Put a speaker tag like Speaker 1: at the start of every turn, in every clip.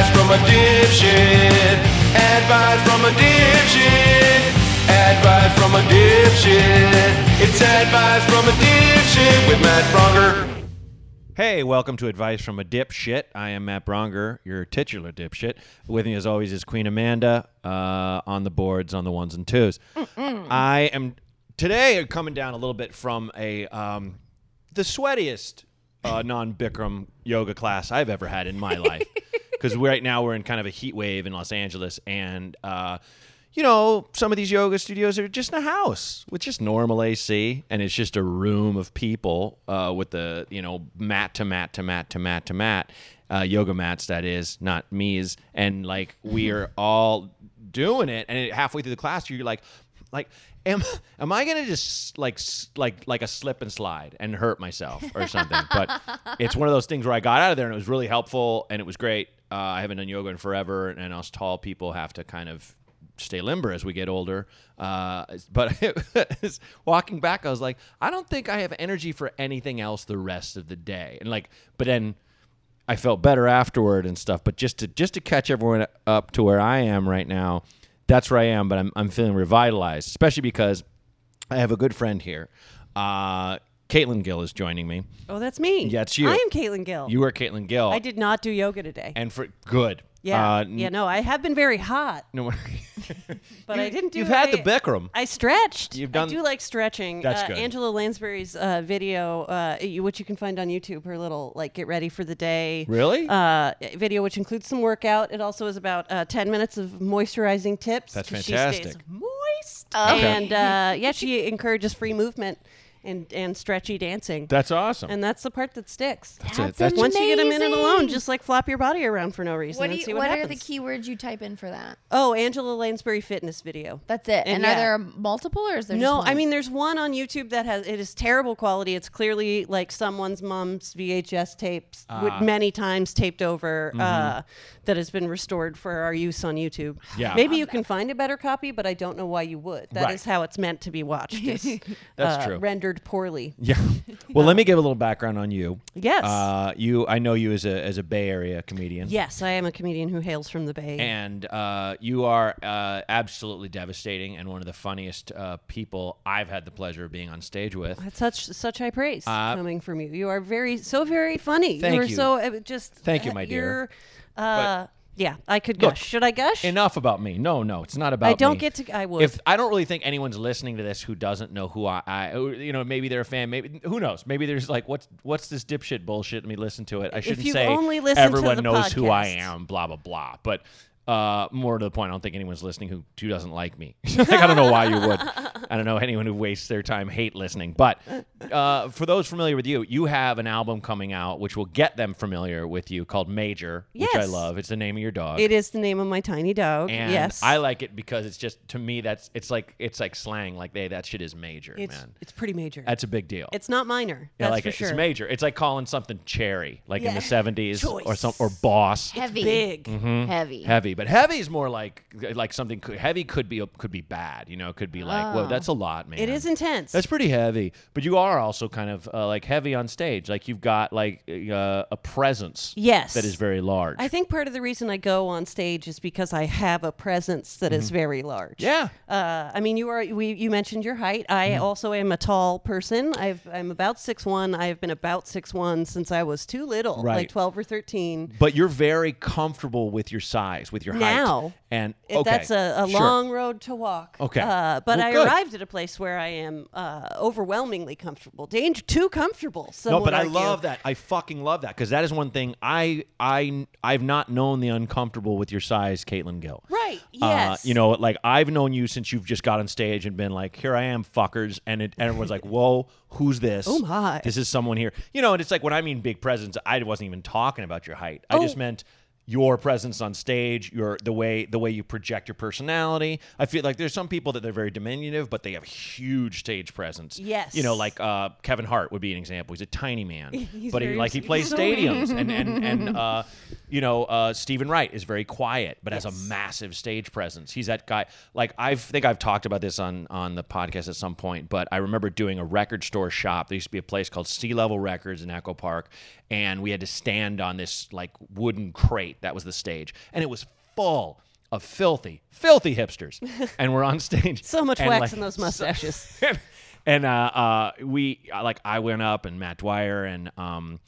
Speaker 1: Advice from a dipshit. Advice from a dipshit. Advice from a dipshit. It's advice from a dipshit with Matt Braunger.
Speaker 2: Hey, welcome to Advice from a Dipshit. I am Matt Braunger, your titular dipshit. With me, as always, is Queen Amanda uh, on the boards, on the ones and 2s I am today coming down a little bit from a um, the sweatiest uh, non-Bikram yoga class I've ever had in my life. Because right now we're in kind of a heat wave in Los Angeles, and uh, you know, some of these yoga studios are just in a house with just normal AC, and it's just a room of people uh, with the you know mat to mat to mat to mat to mat uh, yoga mats. That is not me's, and like we are all doing it, and halfway through the class, you're like, like. Am, am I gonna just like like like a slip and slide and hurt myself or something? But it's one of those things where I got out of there and it was really helpful and it was great. Uh, I haven't done yoga in forever, and us tall people have to kind of stay limber as we get older. Uh, but walking back, I was like, I don't think I have energy for anything else the rest of the day. And like, but then I felt better afterward and stuff. But just to just to catch everyone up to where I am right now, that's where I am. But I'm I'm feeling revitalized, especially because I have a good friend here. Uh, Caitlin Gill is joining me.
Speaker 3: Oh, that's me.
Speaker 2: Yeah, it's you.
Speaker 3: I am Caitlin Gill.
Speaker 2: You are Caitlin Gill.
Speaker 3: I did not do yoga today.
Speaker 2: and for good.
Speaker 3: yeah,
Speaker 2: Uh,
Speaker 3: yeah. No, I have been very hot,
Speaker 2: no,
Speaker 3: but I didn't do.
Speaker 2: You've had the
Speaker 3: I-
Speaker 2: Bikram.
Speaker 3: I stretched.
Speaker 2: You've done-
Speaker 3: I do like stretching.
Speaker 2: That's
Speaker 3: uh,
Speaker 2: good.
Speaker 3: Angela Lansbury's uh, video, uh, you- which you can find on YouTube, her little like get ready for the day.
Speaker 2: Really?
Speaker 3: Uh, video, which includes some workout. It also is about uh, ten minutes of moisturizing tips.
Speaker 2: That's fantastic.
Speaker 3: She stays moist. And uh, yeah, she encourages free movement and and stretchy dancing.
Speaker 2: That's awesome.
Speaker 3: and that's the part that sticks.
Speaker 2: That's
Speaker 4: That's
Speaker 2: it. That's
Speaker 3: Once you get a minute alone, just like flop your body around for no reason
Speaker 4: What, do
Speaker 3: and
Speaker 4: you,
Speaker 3: see
Speaker 4: what,
Speaker 3: what,
Speaker 4: are the keywords you type in for that?
Speaker 3: Oh, Angela Lansbury fitness video.
Speaker 4: That's it.
Speaker 3: And
Speaker 4: And,
Speaker 3: yeah.
Speaker 4: are there multiple or is there just
Speaker 3: No,
Speaker 4: one?
Speaker 3: I mean there's one on YouTube that has it is terrible quality. It's clearly like someone's mom's VHS tapes with
Speaker 2: Ah.
Speaker 3: many times taped over uh, that has been restored for our use on YouTube.
Speaker 2: Mm-hmm. Yeah.
Speaker 3: Maybe you can find a better copy, but I don't know why you would. That is
Speaker 2: Right.
Speaker 3: how it's meant to be watched. is,
Speaker 2: That's
Speaker 3: uh,
Speaker 2: true.
Speaker 3: Rendered poorly.
Speaker 2: Yeah. Well, let me give a little background on you.
Speaker 3: Yes.
Speaker 2: Uh, you, I know you as a as a Bay Area comedian.
Speaker 3: Yes, I am a comedian who hails from the Bay.
Speaker 2: And uh, you are uh, absolutely devastating and one of the funniest uh, people I've had the pleasure of being on stage with.
Speaker 3: That's such such high praise
Speaker 2: Uh,
Speaker 3: coming from you. You are very so very funny.
Speaker 2: Thank
Speaker 3: you are
Speaker 2: you.
Speaker 3: so uh, just
Speaker 2: Thank you, my dear.
Speaker 3: you're, Uh, yeah, I could
Speaker 2: Look,
Speaker 3: gush. Should I gush?
Speaker 2: Enough about me. No, no, it's not about. Me.
Speaker 3: I don't
Speaker 2: me.
Speaker 3: get to. I would.
Speaker 2: If I don't really think anyone's listening to this who doesn't know who I, I you know, maybe they're a fan. Maybe who knows? Maybe there's like, what's what's this dipshit bullshit? Let me listen to it. I shouldn't
Speaker 3: you
Speaker 2: say
Speaker 3: only listen to
Speaker 2: everyone knows who I am. Blah blah blah. But uh, more to the point, I don't think anyone's listening who, who doesn't like me. like I don't know why you would. I don't know anyone who wastes their time hate listening. But uh, for those familiar with you, you have an album coming out which will get them familiar with you called Major, which I love. It's the name of your dog.
Speaker 3: it is the name of my tiny dog.
Speaker 2: And
Speaker 3: yes,
Speaker 2: I like it because it's just to me that's it's like it's like slang. Like they that shit is major,
Speaker 3: It's
Speaker 2: man.
Speaker 3: it's pretty major.
Speaker 2: That's a big deal.
Speaker 3: it's not minor.
Speaker 2: Yeah,
Speaker 3: That's
Speaker 2: like
Speaker 3: for
Speaker 2: it.
Speaker 3: sure.
Speaker 2: It's major. It's like calling something cherry, like in the seventies or some or boss.
Speaker 4: heavy.
Speaker 3: Big.
Speaker 2: Mm-hmm.
Speaker 4: Heavy.
Speaker 2: Heavy, but heavy is more like like something. Heavy could be could be bad. You know, it could be like, whoa,
Speaker 4: Oh.
Speaker 2: that's a lot, man.
Speaker 3: It is intense.
Speaker 2: That's pretty heavy, but you are also kind of uh, like heavy on stage. Like you've got like uh, a presence.
Speaker 3: Yes.
Speaker 2: That is very large.
Speaker 3: I think part of the reason I go on stage is because I have a presence that is very large.
Speaker 2: Mm-hmm. yeah.
Speaker 3: Uh, I mean, you are. We, you mentioned your height. I
Speaker 2: Mm-hmm.
Speaker 3: also am a tall person. I've, I'm about six one. I have been about six one since I was too little,
Speaker 2: Right.
Speaker 3: like twelve or thirteen.
Speaker 2: But you're very comfortable with your size, with your height.
Speaker 3: Now.
Speaker 2: and okay,
Speaker 3: That's a, a
Speaker 2: sure.
Speaker 3: long road to walk.
Speaker 2: Okay.
Speaker 3: Uh, but
Speaker 2: Well,
Speaker 3: I
Speaker 2: good.
Speaker 3: arrived at a place where I am uh, overwhelmingly comfortable. Danger, too comfortable.
Speaker 2: No, but I love that. I fucking love that because that is one thing I I I've not known the uncomfortable with your size, Caitlin Gill.
Speaker 3: Right.
Speaker 2: Uh,
Speaker 3: Yes.
Speaker 2: you know, like I've known you since you've just got on stage and been like, "Here I am, fuckers," and, it, and everyone's like, "Whoa, who's this?
Speaker 3: Oh, my.
Speaker 2: this is someone here." You know, and it's like when I mean big presence, I wasn't even talking about your height. I just
Speaker 3: Oh.
Speaker 2: meant your presence on stage, your the way the way you project your personality. I feel like there's some people that they're very diminutive, but they have huge stage presence.
Speaker 3: Yes.
Speaker 2: you know, like uh, Kevin Hart would be an example. He's a tiny man,
Speaker 3: He's
Speaker 2: but he like he plays stadiums and and and uh, You know, uh, Steven Wright is very quiet, but has a massive stage presence. He's that guy. Like I think I've talked about this on on the podcast at some point, but I remember doing a record store shop. There used to be a place called Sea Level Records in Echo Park, and we had to stand on this like wooden crate. That was the stage, and it was full of filthy, filthy hipsters, and we're on stage.
Speaker 3: So much
Speaker 2: and,
Speaker 3: wax
Speaker 2: like,
Speaker 3: in those mustaches.
Speaker 2: and uh, uh, we uh, like I went up and Matt Dwyer and um,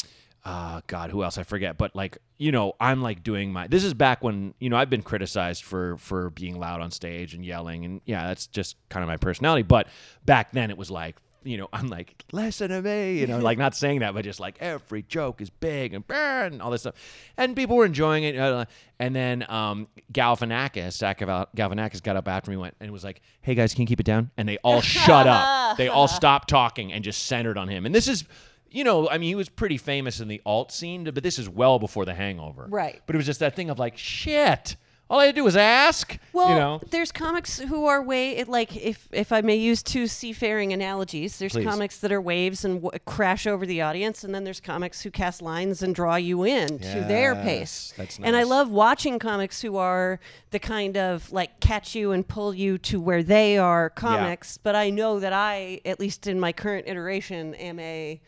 Speaker 2: uh, God, who else I forget, but like you know, I'm like doing my. This is back when you know I've been criticized for for being loud on stage and yelling, and yeah, that's just kind of my personality. But back then it was like. You know, I'm like, listen to me. You know, like not saying that, but just like every joke is big and burn, all this stuff, and people were enjoying it. uh, And then um, Galvanakis, Zach Gal- Galifianakis, got up after me, went and was like, "Hey guys, can you keep it down?" And they all shut up. They all stopped talking and just centered on him. And this is, you know, I mean, he was pretty famous in the alt scene, but this is well before The Hangover,
Speaker 3: Right.
Speaker 2: But it was just that thing of like, shit. All I had to do was ask.
Speaker 3: Well,
Speaker 2: you know,
Speaker 3: there's comics who are way it, like if if I may use two seafaring analogies, there's
Speaker 2: Please.
Speaker 3: comics that are waves and w- crash over the audience, and then there's comics who cast lines and draw you in to their pace.
Speaker 2: Yes, that's
Speaker 3: And I love watching comics who are the kind of like catch you and pull you to where they are comics. But I know that I, at least in my current iteration, am a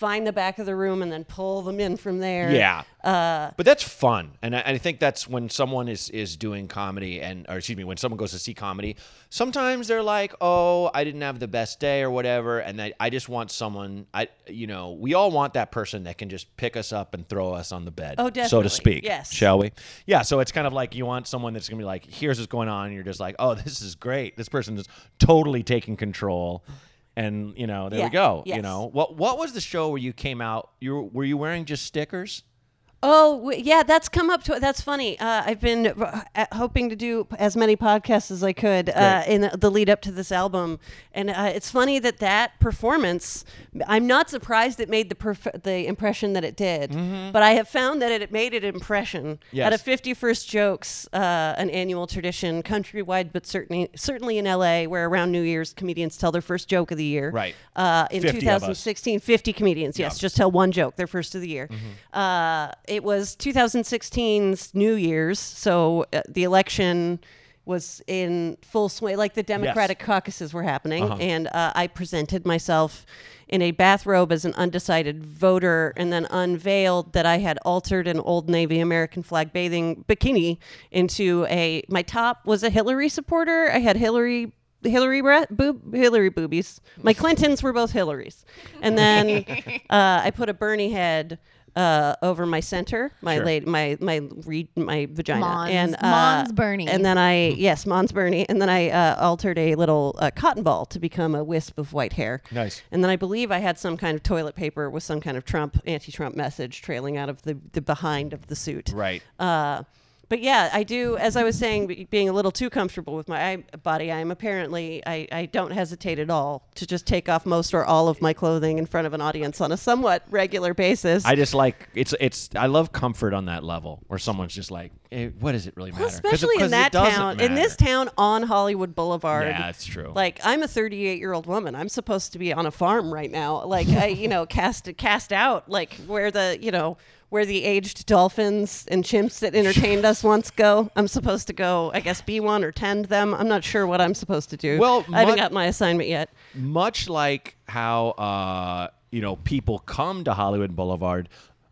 Speaker 3: find the back of the room and then pull them in from there.
Speaker 2: Yeah.
Speaker 3: Uh,
Speaker 2: but that's fun, and I, I think that's when someone is is doing comedy, and or excuse me, when someone goes to see comedy, sometimes they're like, "Oh, I didn't have the best day" or whatever, and I, I just want someone. I you know, we all want that person that can just pick us up and throw us on the bed,
Speaker 3: Oh, definitely.
Speaker 2: so to speak.
Speaker 3: Yes.
Speaker 2: shall we? Yeah. So it's kind of like you want someone that's gonna be like, "Here's what's going on," and you're just like, "Oh, this is great. This person is totally taking control." And you know, there
Speaker 3: Yeah.
Speaker 2: we go. You know, what what was the show where you came out? You were, were you wearing just stickers?
Speaker 3: Oh yeah, that's come up to. That's funny. Uh, I've been uh, hoping to do as many podcasts as I could uh, in the, the lead up to this album, and uh, it's funny that that performance. I'm not surprised it made the perf- the impression that it did, but I have found that it, made an impression. At
Speaker 2: Mm-hmm. Yes.
Speaker 3: a 50 First Jokes, uh, an annual tradition, countrywide, but certainly certainly in LA, where around New Year's comedians tell their first joke of the year.
Speaker 2: Right.
Speaker 3: Uh, in
Speaker 2: 50
Speaker 3: 2016, 50 comedians. Yes, just tell one joke, their first of the year.
Speaker 2: Mm-hmm.
Speaker 3: It was 2016's New Year's, so uh, the election was in full swing. Like the Democratic caucuses were happening,
Speaker 2: Uh-huh.
Speaker 3: and uh, I presented myself in a bathrobe as an undecided voter, and then unveiled that I had altered an Old Navy American flag bathing bikini into a. My top was a Hillary supporter. I had Hillary. Hillary bre- boob, Hillary boobies. My Clintons were both Hillarys, and then uh, I put a Bernie head uh, over my center, my
Speaker 2: Sure.
Speaker 3: late, my my re- my vagina,
Speaker 4: Mons-
Speaker 3: and uh,
Speaker 4: Mons Bernie.
Speaker 3: and then I yes, Mons Bernie, and then I uh, altered a little uh, cotton ball to become a wisp of white hair.
Speaker 2: Nice.
Speaker 3: And then I believe I had some kind of toilet paper with some kind of Trump anti-Trump message trailing out of the the behind of the suit.
Speaker 2: Right.
Speaker 3: But yeah, I do. As I was saying, being a little too comfortable with my body, I am apparently I, I don't hesitate at all to just take off most or all of my clothing in front of an audience on a somewhat regular basis.
Speaker 2: I just like it's it's I love comfort on that level where someone's just like, eh, what does it really matter? 'Cause
Speaker 3: especially
Speaker 2: 'cause
Speaker 3: in
Speaker 2: it
Speaker 3: that town, in this town on Hollywood Boulevard.
Speaker 2: Yeah, that's true.
Speaker 3: Like I'm a 38 year old woman. I'm supposed to be on a farm right now. Like I, you know, cast cast out. Like where the you know where the aged dolphins and chimps that entertained us once go. I'm supposed to go. I guess be one or tend them. I'm not sure what I'm supposed to do.
Speaker 2: Well,
Speaker 3: I haven't
Speaker 2: mu-
Speaker 3: got my assignment yet.
Speaker 2: much like how uh, you know people come to Hollywood Boulevard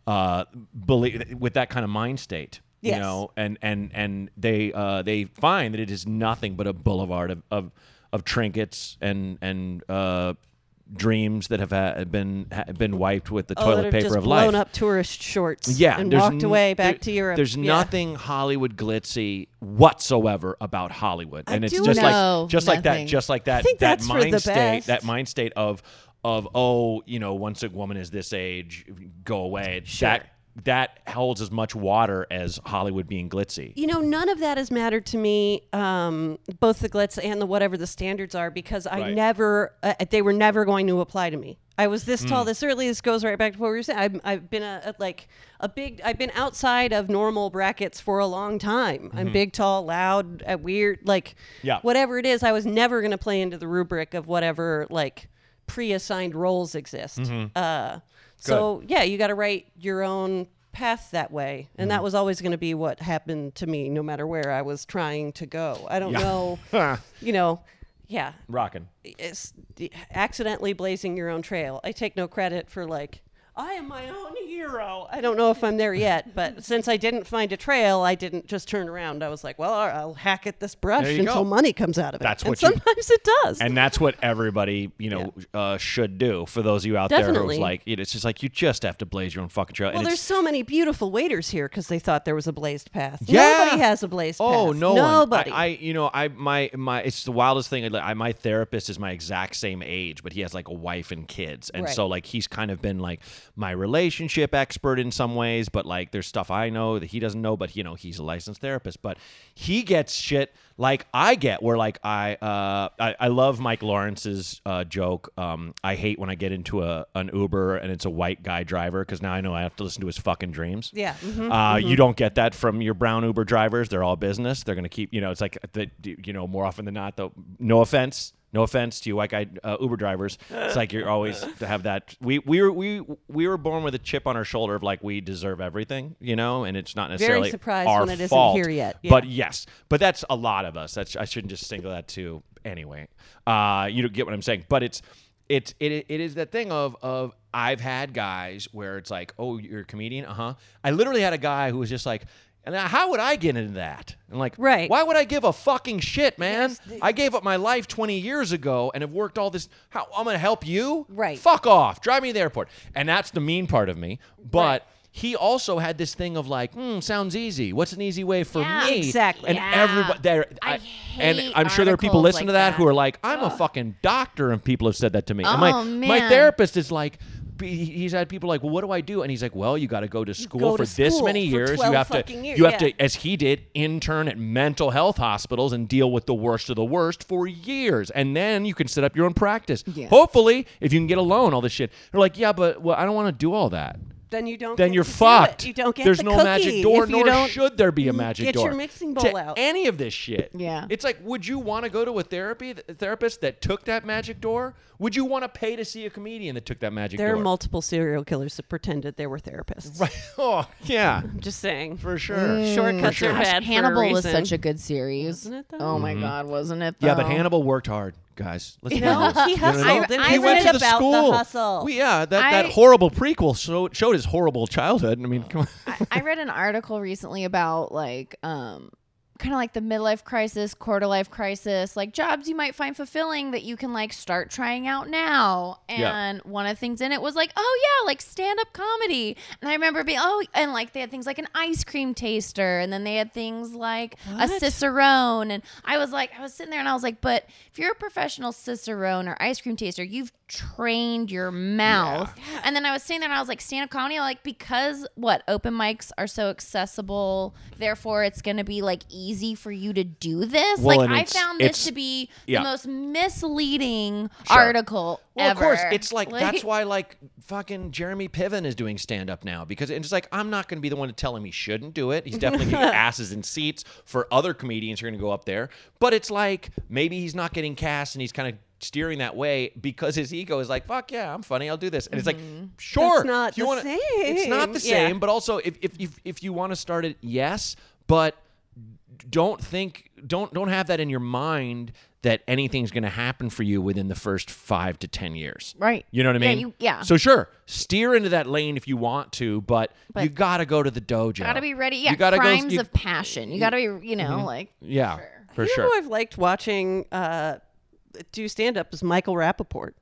Speaker 2: uh, believe, with that kind of mind state. You know, and and and they uh, they find that it is nothing but a boulevard of of, of trinkets and and uh, dreams that have ha- been ha- been wiped with the
Speaker 3: Oh,
Speaker 2: toilet paper of
Speaker 3: blown
Speaker 2: life.
Speaker 3: up tourist shorts.
Speaker 2: Yeah,
Speaker 3: and walked
Speaker 2: n-
Speaker 3: away back
Speaker 2: there-
Speaker 3: to Europe.
Speaker 2: There's
Speaker 3: Yeah.
Speaker 2: nothing Hollywood glitzy whatsoever about Hollywood, and it's just
Speaker 4: know
Speaker 2: like just like that, just like that. that mind state,
Speaker 3: best.
Speaker 2: that mind state of of oh, you know, once a woman is this age, go away. That that holds as much water as Hollywood being glitzy.
Speaker 3: You know, none of that has mattered to me, um, both the glitz and the whatever the standards are, because I
Speaker 2: Right.
Speaker 3: never, uh, they were never going to apply to me. I was this
Speaker 2: Hmm.
Speaker 3: tall, this early. This goes right back to what we were saying. I've, I've been a, a like a big. I've been outside of normal brackets for a long time. I'm big, tall, loud, uh, weird, like
Speaker 2: Mm-hmm. Yeah.
Speaker 3: whatever it is. I was never going to play into the rubric of whatever like pre-assigned roles exist.
Speaker 2: Mm-hmm.
Speaker 3: Uh, so yeah, you got to write your own path that way, and
Speaker 2: Mm-hmm.
Speaker 3: that was always going to be what happened to me, no matter where I was trying to go. I don't
Speaker 2: Yeah.
Speaker 3: know, you know, yeah,
Speaker 2: Rocking.
Speaker 3: it's accidentally blazing your own trail. I take no credit for like I am my own hero. I don't know if I'm there yet, but since I didn't find a trail, I didn't just turn around. I was like, well, I'll hack at this brush
Speaker 2: There you
Speaker 3: until
Speaker 2: go.
Speaker 3: money comes out of it.
Speaker 2: That's
Speaker 3: and
Speaker 2: what you-
Speaker 3: sometimes it does.
Speaker 2: And that's what everybody, you know, uh, should do. For those of you out there
Speaker 3: Definitely.
Speaker 2: who's like, it's just like you just have to blaze your own fucking trail.
Speaker 3: well,
Speaker 2: and
Speaker 3: there's
Speaker 2: it's,
Speaker 3: so many beautiful waiters here because they thought there was a blazed path.
Speaker 2: Yeah.
Speaker 3: Nobody has a blazed path.
Speaker 2: Oh no! one.
Speaker 3: Nobody.
Speaker 2: I, I, you know, I my my. It's the wildest thing. I, my therapist is my exact same age, but he has like a wife and kids, and
Speaker 3: Right.
Speaker 2: so like he's kind of been like my relationship expert in some ways. But like, there's stuff I know that he doesn't know. But you know, he's a licensed therapist. But he gets shit like I get, where like I uh I, I love Mike Lawrence's uh, joke. Um, I hate when I get into a an Uber and it's a white guy driver because now I know I have to listen to his fucking dreams.
Speaker 3: yeah. mhm.
Speaker 2: Uh, You don't get that from your brown Uber drivers. They're all business. They're going to keep, you know, it's like, the, you know, more often than not, though, no offense. No offense to you, white guy uh, Uber drivers. It's like you're always to have that. We we were we we were born with a chip on our shoulder of like we deserve everything, you know, and it's not necessarily Very
Speaker 3: surprised
Speaker 2: our
Speaker 3: when it isn't
Speaker 2: fault.
Speaker 3: here yet. Yeah.
Speaker 2: But yes, but that's a lot of us. That's I shouldn't just single that to anyway. Uh, you don't get what I'm saying, but it's it's it, it is that thing of of I've had guys where it's like, oh, you're a comedian, uh huh. I literally had a guy who was just like. And how would I get into that? And like,
Speaker 3: Right.
Speaker 2: Why would I give a fucking shit, man? I gave up my life 20 years ago and have worked all this. How I'm gonna help you?
Speaker 3: Right.
Speaker 2: Fuck off. Drive me to the airport. And that's the mean part of me. But he also had this thing of like, hmm, sounds easy. What's an easy way for
Speaker 4: Yeah.
Speaker 2: me?
Speaker 3: Exactly.
Speaker 2: And
Speaker 4: Yeah.
Speaker 2: everybody there.
Speaker 4: I
Speaker 2: and
Speaker 4: hate
Speaker 2: I'm sure there are people listening to that,
Speaker 4: that.
Speaker 2: who are like, I'm a fucking doctor, and people have said that to me. and my
Speaker 4: Oh,
Speaker 2: my therapist is like. He- He's had people like, well, what do I do? And he's like, well, you got to go to school
Speaker 3: Go
Speaker 2: for
Speaker 3: to
Speaker 2: this
Speaker 3: school
Speaker 2: many years. You have to,
Speaker 3: years,
Speaker 2: you have
Speaker 3: yeah.
Speaker 2: to, as he did, intern at mental health hospitals and deal with the worst of the worst for years, and then you can set up your own practice.
Speaker 4: Yeah.
Speaker 2: Hopefully, if you can get a loan, all this shit. They're like, yeah, but well, I don't want to do all that
Speaker 3: then you don't.
Speaker 2: then
Speaker 3: get
Speaker 2: you're
Speaker 3: to do it.
Speaker 2: fucked.
Speaker 3: You don't get
Speaker 2: There's
Speaker 3: the
Speaker 2: no magic door, nor should there be a magic
Speaker 3: get
Speaker 2: door.
Speaker 3: Get your mixing bowl
Speaker 2: to
Speaker 3: out.
Speaker 2: Any of this shit.
Speaker 4: Yeah.
Speaker 2: It's like, would you want to go to a therapy a therapist that took that magic door? Would you want to pay to see a comedian that took that magic
Speaker 3: There
Speaker 2: door?
Speaker 3: There are multiple serial killers that pretended they were therapists.
Speaker 2: Right. Oh, yeah.
Speaker 3: I'm just saying.
Speaker 2: For sure. Mm.
Speaker 3: Shortcuts
Speaker 2: sure.
Speaker 3: are
Speaker 4: Gosh,
Speaker 3: bad. for a
Speaker 4: Hannibal was such a good series.
Speaker 3: Wasn't it, though?
Speaker 4: Oh my mm-hmm. god, wasn't it? Though?
Speaker 2: Yeah, but Hannibal worked hard, guys. Let's
Speaker 3: No,
Speaker 2: honest.
Speaker 3: he
Speaker 2: You know what I mean?
Speaker 4: I
Speaker 2: he
Speaker 3: isn't
Speaker 2: went
Speaker 3: it
Speaker 2: to the
Speaker 3: about
Speaker 2: school.
Speaker 3: the hustle.
Speaker 2: We, yeah, that, that horrible prequel showed, showed his horrible childhood. I mean, come on.
Speaker 4: I, I read an article recently about like um kind of like the midlife crisis, quarter life crisis, like jobs you might find fulfilling that you can like start trying out now.
Speaker 2: Yeah.
Speaker 4: And one of the things in it was like, oh yeah, like stand up comedy. And I remember being oh and like they had things like an ice cream taster and then they had things like a cicerone and I was like I was sitting there and I was like, but if you're a professional cicerone or ice cream taster, you've trained your mouth. And then I was sitting there and I was like, stand up comedy, like because what open mics are so accessible, therefore it's gonna be like easy for you to do this.
Speaker 2: Well,
Speaker 4: like I found this to be
Speaker 2: yeah.
Speaker 4: the most misleading
Speaker 2: Sure.
Speaker 4: article
Speaker 2: Well,
Speaker 4: ever.
Speaker 2: of course, it's like, that's why like fucking Jeremy Piven is doing stand up now because it's like I'm not going to be the one to tell him he shouldn't do it. He's definitely getting asses in seats for other comedians who are going to go up there. But it's like maybe he's not getting cast and he's kind of steering that way because his ego is like fuck yeah I'm funny I'll do this and it's like sure
Speaker 3: That's not
Speaker 2: you
Speaker 3: the
Speaker 2: wanna- it's not the
Speaker 3: same. Yeah.
Speaker 2: same but also if if if, if you want to start it yes but don't think don't don't have that in your mind that anything's going to happen for you within the first five to ten years
Speaker 4: Right.
Speaker 2: you know what i
Speaker 4: Yeah,
Speaker 2: mean
Speaker 4: you- yeah.
Speaker 2: so sure steer into that lane if you want to but,
Speaker 4: But-
Speaker 2: you gotta go to the dojo
Speaker 4: gotta be ready. Yeah,
Speaker 2: you gotta
Speaker 4: crimes
Speaker 2: go you-
Speaker 4: of passion. You gotta be, you know, like
Speaker 2: yeah for
Speaker 3: you
Speaker 2: sure
Speaker 3: know who I've liked watching uh, do stand up is Michael Rapaport.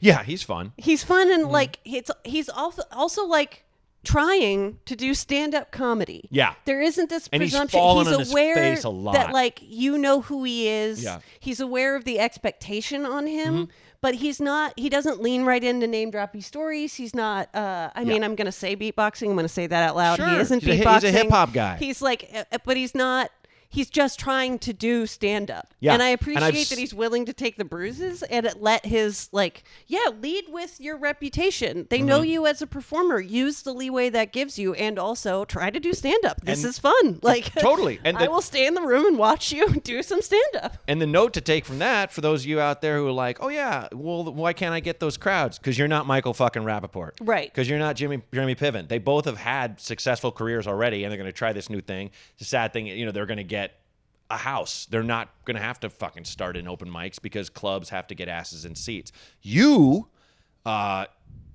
Speaker 2: yeah he's fun
Speaker 3: He's fun and
Speaker 2: Mm-hmm.
Speaker 3: like it's he's also also like trying to do stand up comedy.
Speaker 2: Yeah.
Speaker 3: There isn't this
Speaker 2: And he's
Speaker 3: presumption.
Speaker 2: on his
Speaker 3: aware
Speaker 2: a
Speaker 3: that like you know who he is.
Speaker 2: Yeah.
Speaker 3: He's aware of the expectation on him.
Speaker 2: Mm-hmm.
Speaker 3: But he's not. He doesn't lean right into name droppy stories. He's not. Uh, I mean, I'm gonna say beatboxing. I'm gonna say that out loud.
Speaker 2: Sure.
Speaker 3: He isn't
Speaker 2: He's a
Speaker 3: beatboxing.
Speaker 2: he's a hip-hop guy.
Speaker 3: He's like, uh, but he's not. He's just trying to do stand up.
Speaker 2: Yeah,
Speaker 3: And I appreciate
Speaker 2: s-
Speaker 3: that he's willing to take the bruises and it let his like yeah, lead with your reputation. They
Speaker 2: Mm-hmm.
Speaker 3: know you as a performer. Use the leeway that gives you and also try to do stand up. This
Speaker 2: And-
Speaker 3: is fun. Like
Speaker 2: Totally. And
Speaker 3: I will stay in the room and watch you do some stand up.
Speaker 2: And the note to take from that for those of you out there who are like, oh yeah, well, why can't I get those crowds? Because you're not Michael fucking Rapaport.
Speaker 3: Right.
Speaker 2: Because you're not Jimmy Jeremy Piven. They both have had successful careers already, and they're going to try this new thing. The sad thing, you know, they're going to get a house. They're not going to have to fucking start in open mics because clubs have to get asses in seats. You, uh,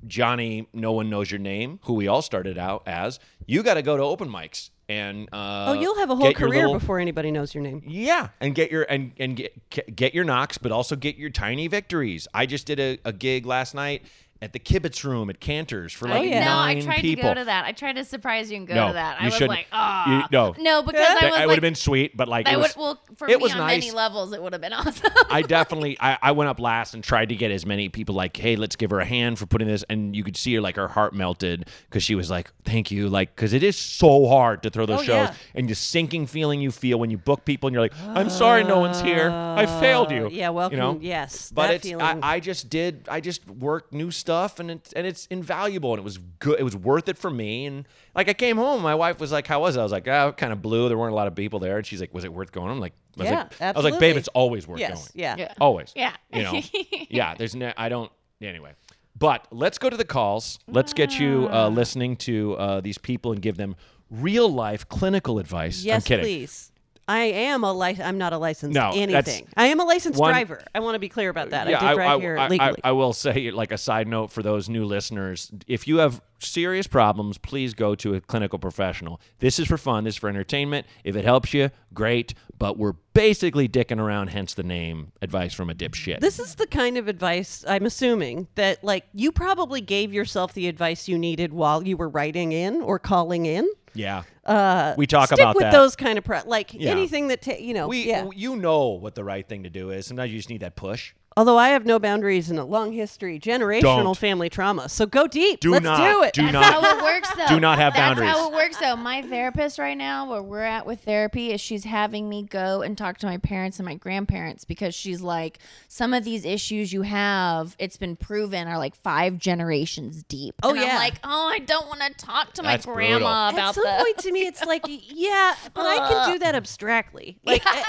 Speaker 2: Johnny, no one knows your name, who we all started out as. You got to go to open mics and uh,
Speaker 3: Oh, you'll have a whole career
Speaker 2: little-
Speaker 3: before anybody knows your name.
Speaker 2: yeah, and get your and and get get your knocks, but also get your tiny victories. I just did a, a gig last night at the Kibitz Room at Canter's for like
Speaker 3: yeah.
Speaker 4: No, I tried
Speaker 2: people.
Speaker 4: to go to that. I tried to surprise you and go
Speaker 2: No,
Speaker 4: to that. I
Speaker 2: you
Speaker 4: was
Speaker 2: shouldn't.
Speaker 4: like,
Speaker 2: You- no.
Speaker 4: no, because I was
Speaker 2: I would have been sweet, but like
Speaker 4: I
Speaker 2: it
Speaker 4: would, well, for
Speaker 2: it
Speaker 4: me
Speaker 2: was
Speaker 4: on
Speaker 2: nice.
Speaker 4: many levels, it would have been awesome.
Speaker 2: I definitely I, I went up last and tried to get as many people like, hey, let's give her a hand for putting this, and you could see her like her heart melted because she was like, thank you, like because it is so hard to throw those
Speaker 3: Oh,
Speaker 2: shows
Speaker 3: yeah.
Speaker 2: and the sinking feeling you feel when you book people and you're like, I'm sorry, no one's here, I failed you.
Speaker 3: Uh, yeah, welcome.
Speaker 2: You know?
Speaker 3: Yes,
Speaker 2: but it's I. I just did I just worked new stuff and it's and it's invaluable and it was good it was worth it for me and like I came home my wife was like how was it I was like oh kind of blue there weren't a lot of people there and she's like was it worth going I'm like I was
Speaker 3: Yeah,
Speaker 2: like, I was like babe
Speaker 3: absolutely.
Speaker 2: it's always worth
Speaker 3: yes,
Speaker 2: going
Speaker 3: yeah.
Speaker 4: Yeah.
Speaker 2: always
Speaker 4: Yeah.
Speaker 2: you know yeah there's no I don't anyway but let's go to the calls let's get you
Speaker 3: Ah.
Speaker 2: uh, listening to uh, these people and give them real life clinical advice
Speaker 3: Yes,
Speaker 2: I'm kidding
Speaker 3: please. I am a lic- I'm not a licensed
Speaker 2: No,
Speaker 3: anything. I am a licensed
Speaker 2: One-
Speaker 3: driver. I want to be clear about that.
Speaker 2: Yeah,
Speaker 3: I did drive
Speaker 2: I,
Speaker 3: here
Speaker 2: I, I,
Speaker 3: legally.
Speaker 2: I will say, like a side note for those new listeners, if you have serious problems, please go to a clinical professional. This is for fun. This is for entertainment. If it helps you, great. But we're basically dicking around, hence the name "Advice from a Dipshit."
Speaker 3: this is the kind of advice I'm assuming that like you probably gave yourself the advice you needed while you were writing in or calling in.
Speaker 2: Yeah, uh, we talk about that.
Speaker 3: Stick
Speaker 2: about
Speaker 3: with
Speaker 2: that.
Speaker 3: those kind of pro- like
Speaker 2: Yeah.
Speaker 3: anything that ta- you know.
Speaker 2: we,
Speaker 3: yeah.
Speaker 2: you know what the right thing to do is. Sometimes you just need that push.
Speaker 3: Although I have no boundaries and a long history, generational
Speaker 2: Don't.
Speaker 3: family trauma. So go deep.
Speaker 2: Do
Speaker 3: Let's
Speaker 2: not.
Speaker 3: do it.
Speaker 2: Do
Speaker 4: That's
Speaker 2: not.
Speaker 4: how it works, though.
Speaker 2: Do not have boundaries.
Speaker 4: That's how it works, though. My therapist right now, where we're at with therapy, is she's having me go and talk to my parents and my grandparents because she's like, some of these issues you have, it's been proven, are like five generations deep.
Speaker 3: Oh,
Speaker 4: And
Speaker 3: yeah.
Speaker 4: I'm like, oh, I don't want to talk to my grandma
Speaker 2: brutal.
Speaker 4: about that.
Speaker 3: At some
Speaker 4: that.
Speaker 3: point to me, it's like, yeah, but I can do that abstractly. Like, A-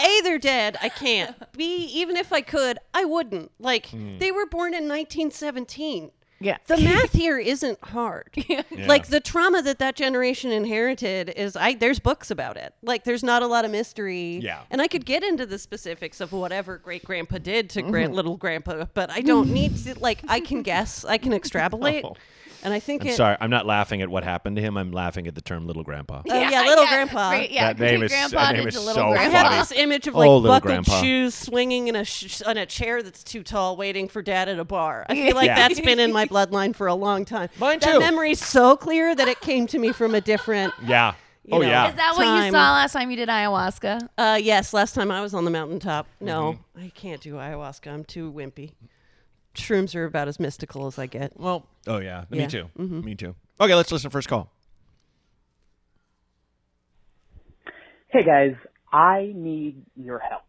Speaker 3: A, they're dead. I can't. B, even if I could, I wouldn't. Like,
Speaker 2: Hmm.
Speaker 3: they were born in 1917.
Speaker 4: Yeah.
Speaker 3: The math here isn't hard. yeah. Like the trauma that that generation inherited is I there's books about it. Like there's not a lot of mystery.
Speaker 2: Yeah.
Speaker 3: And I could get into the specifics of whatever great grandpa did to
Speaker 2: Mm-hmm.
Speaker 3: grand little grandpa, but I don't need to like I can guess, I can extrapolate.
Speaker 2: Oh.
Speaker 3: And I think
Speaker 2: I'm
Speaker 3: it
Speaker 2: sorry. I'm not laughing at what happened to him. I'm laughing at the term "little grandpa."
Speaker 3: Oh, yeah, little grandpa.
Speaker 4: Great, yeah,
Speaker 2: That name is-
Speaker 4: grandpa
Speaker 2: that name is
Speaker 4: to little
Speaker 2: so
Speaker 3: I have this image of
Speaker 2: Oh,
Speaker 3: like
Speaker 2: little
Speaker 3: buckled shoes swinging in a sh- on a chair that's too tall, waiting for dad at a bar. I feel like
Speaker 2: Yeah.
Speaker 3: that's been in my bloodline for a long time.
Speaker 2: Mine
Speaker 3: that
Speaker 2: too.
Speaker 3: memory's so clear that it came to me from a different.
Speaker 2: Yeah.
Speaker 3: You
Speaker 2: oh
Speaker 3: know.
Speaker 2: yeah.
Speaker 4: Is that what you saw last time you did ayahuasca?
Speaker 3: Uh, yes, last time I was on the mountaintop. No,
Speaker 2: Mm-hmm.
Speaker 3: I can't do ayahuasca. I'm too wimpy. Shrooms are about as mystical as I get.
Speaker 2: Well, oh yeah,
Speaker 3: Yeah.
Speaker 2: me too. Me too. Okay, let's listen to first call.
Speaker 5: Hey guys, I need your help.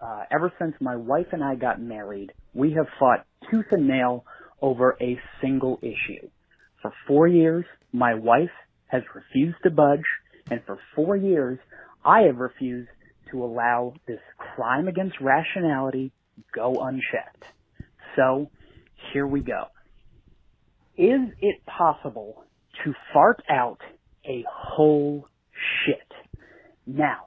Speaker 5: Uh, ever since my wife and I got married, we have fought tooth and nail over a single issue. For four years, my wife has refused to budge, and for four years, I have refused to allow this crime against rationality go unchecked. So, here we go. Is it possible to fart out a whole shit? Now,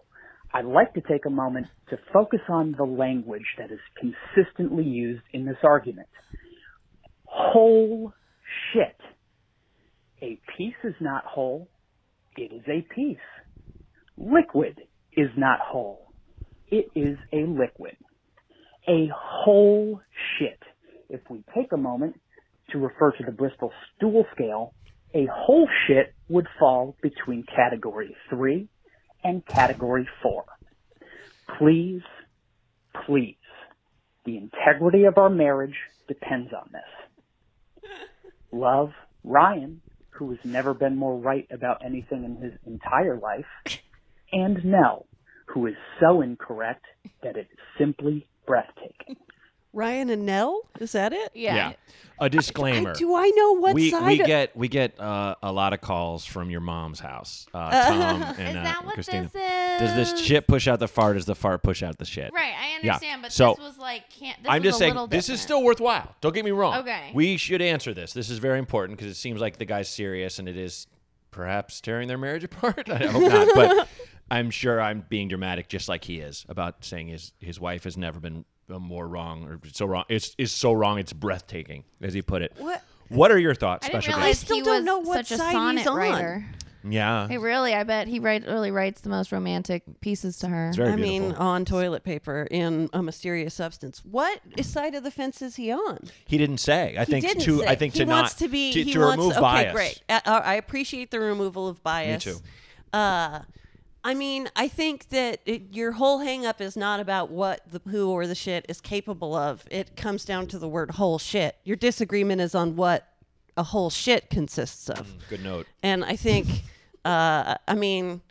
Speaker 5: I'd like to take a moment to focus on the language that is consistently used in this argument. Whole shit. A piece is not whole. It is a piece. Liquid is not whole. It is a liquid. A whole shit. If we take a moment to refer to the Bristol stool scale, a whole shit would fall between category three and category four. Please, please, the integrity of our marriage depends on this. Love, Ryan, who has never been more right about anything in his entire life, and Nell, who is so incorrect that it is simply breathtaking.
Speaker 3: Ryan and Nell, is that it?
Speaker 4: Yeah.
Speaker 2: A disclaimer.
Speaker 3: I, do I know what
Speaker 2: we
Speaker 3: side?
Speaker 2: we
Speaker 3: of-
Speaker 2: get we get uh, a lot of calls from your mom's house, uh, Tom and
Speaker 4: Is
Speaker 2: uh,
Speaker 4: that what
Speaker 2: Christina.
Speaker 4: this is?
Speaker 2: Does this shit push out the fart? Does the fart push out the shit?
Speaker 4: Right, I
Speaker 2: Yeah.
Speaker 4: understand, but
Speaker 2: So,
Speaker 4: this was like can't. This
Speaker 2: I'm
Speaker 4: was
Speaker 2: just
Speaker 4: a
Speaker 2: saying
Speaker 4: little
Speaker 2: this is still worthwhile. Don't get me wrong.
Speaker 4: Okay.
Speaker 2: We should answer this. This is very important because it seems like the guy's serious and it is perhaps tearing their marriage apart. I hope not, but I'm sure I'm being dramatic just like he is about saying his his wife has never been more wrong or so wrong. It's is so wrong it's breathtaking as he put it.
Speaker 3: What?
Speaker 2: What are your thoughts,
Speaker 4: I didn't
Speaker 2: special
Speaker 4: realize
Speaker 2: guest?
Speaker 3: still
Speaker 4: he
Speaker 3: don't
Speaker 4: was
Speaker 3: know what
Speaker 4: such a
Speaker 3: side
Speaker 4: sonnet
Speaker 3: he's on.
Speaker 4: writer.
Speaker 2: Yeah.
Speaker 4: He really, I bet he write, really writes the most romantic pieces to her.
Speaker 2: It's very
Speaker 3: I
Speaker 2: beautiful.
Speaker 3: mean, on toilet paper in a mysterious substance. What side of the fence is he on?
Speaker 2: He didn't say. I
Speaker 3: He
Speaker 2: think
Speaker 3: didn't
Speaker 2: to
Speaker 3: say.
Speaker 2: I think
Speaker 3: he
Speaker 2: to
Speaker 3: wants
Speaker 2: not
Speaker 3: to be
Speaker 2: to,
Speaker 3: he
Speaker 2: to
Speaker 3: wants,
Speaker 2: remove
Speaker 3: okay,
Speaker 2: bias.
Speaker 3: great. Uh, uh, I appreciate the removal of bias.
Speaker 2: too.
Speaker 3: Uh, I mean, I think that it, your whole hang up is not about what the who or the shit is capable of. It comes down to the word whole shit. Your disagreement is on what a whole shit consists of.
Speaker 2: Good note.
Speaker 3: And I think, uh, I mean,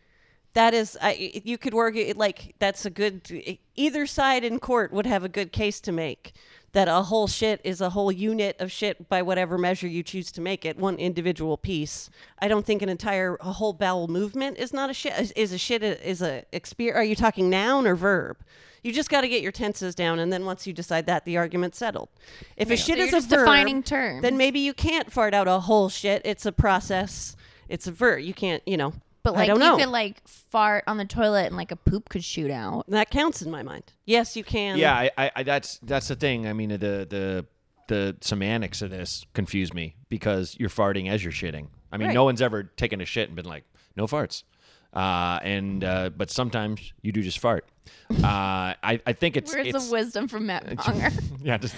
Speaker 3: that is, I, you could work it like that's a good, either side in court would have a good case to make that a whole shit is a whole unit of shit by whatever measure you choose to make it, one individual piece. I don't think an entire, a whole bowel movement is not a shit, is, is a shit, is a, exper- are you talking noun or verb? You just got to get your tenses down, and then once you decide that, the argument's settled. If a shit
Speaker 4: So
Speaker 3: is a verb,
Speaker 4: defining terms.
Speaker 3: then maybe you can't fart out a whole shit. It's a process. It's a verb. You can't, you know.
Speaker 4: But
Speaker 3: I
Speaker 4: like
Speaker 3: don't
Speaker 4: you
Speaker 3: know.
Speaker 4: could like fart on the toilet and like a poop could shoot out.
Speaker 3: that counts in my mind. Yes, you can.
Speaker 2: Yeah, I, I, I that's that's the thing. I mean, the the the semantics of this confuse me because you're farting as you're shitting. I mean,
Speaker 3: Right.
Speaker 2: no one's ever taken a shit and been like, no farts. Uh, and uh, but sometimes you do just fart. Uh, I, I think it's
Speaker 4: Where's
Speaker 2: it's
Speaker 4: the wisdom from Matt Braunger?
Speaker 2: yeah. Just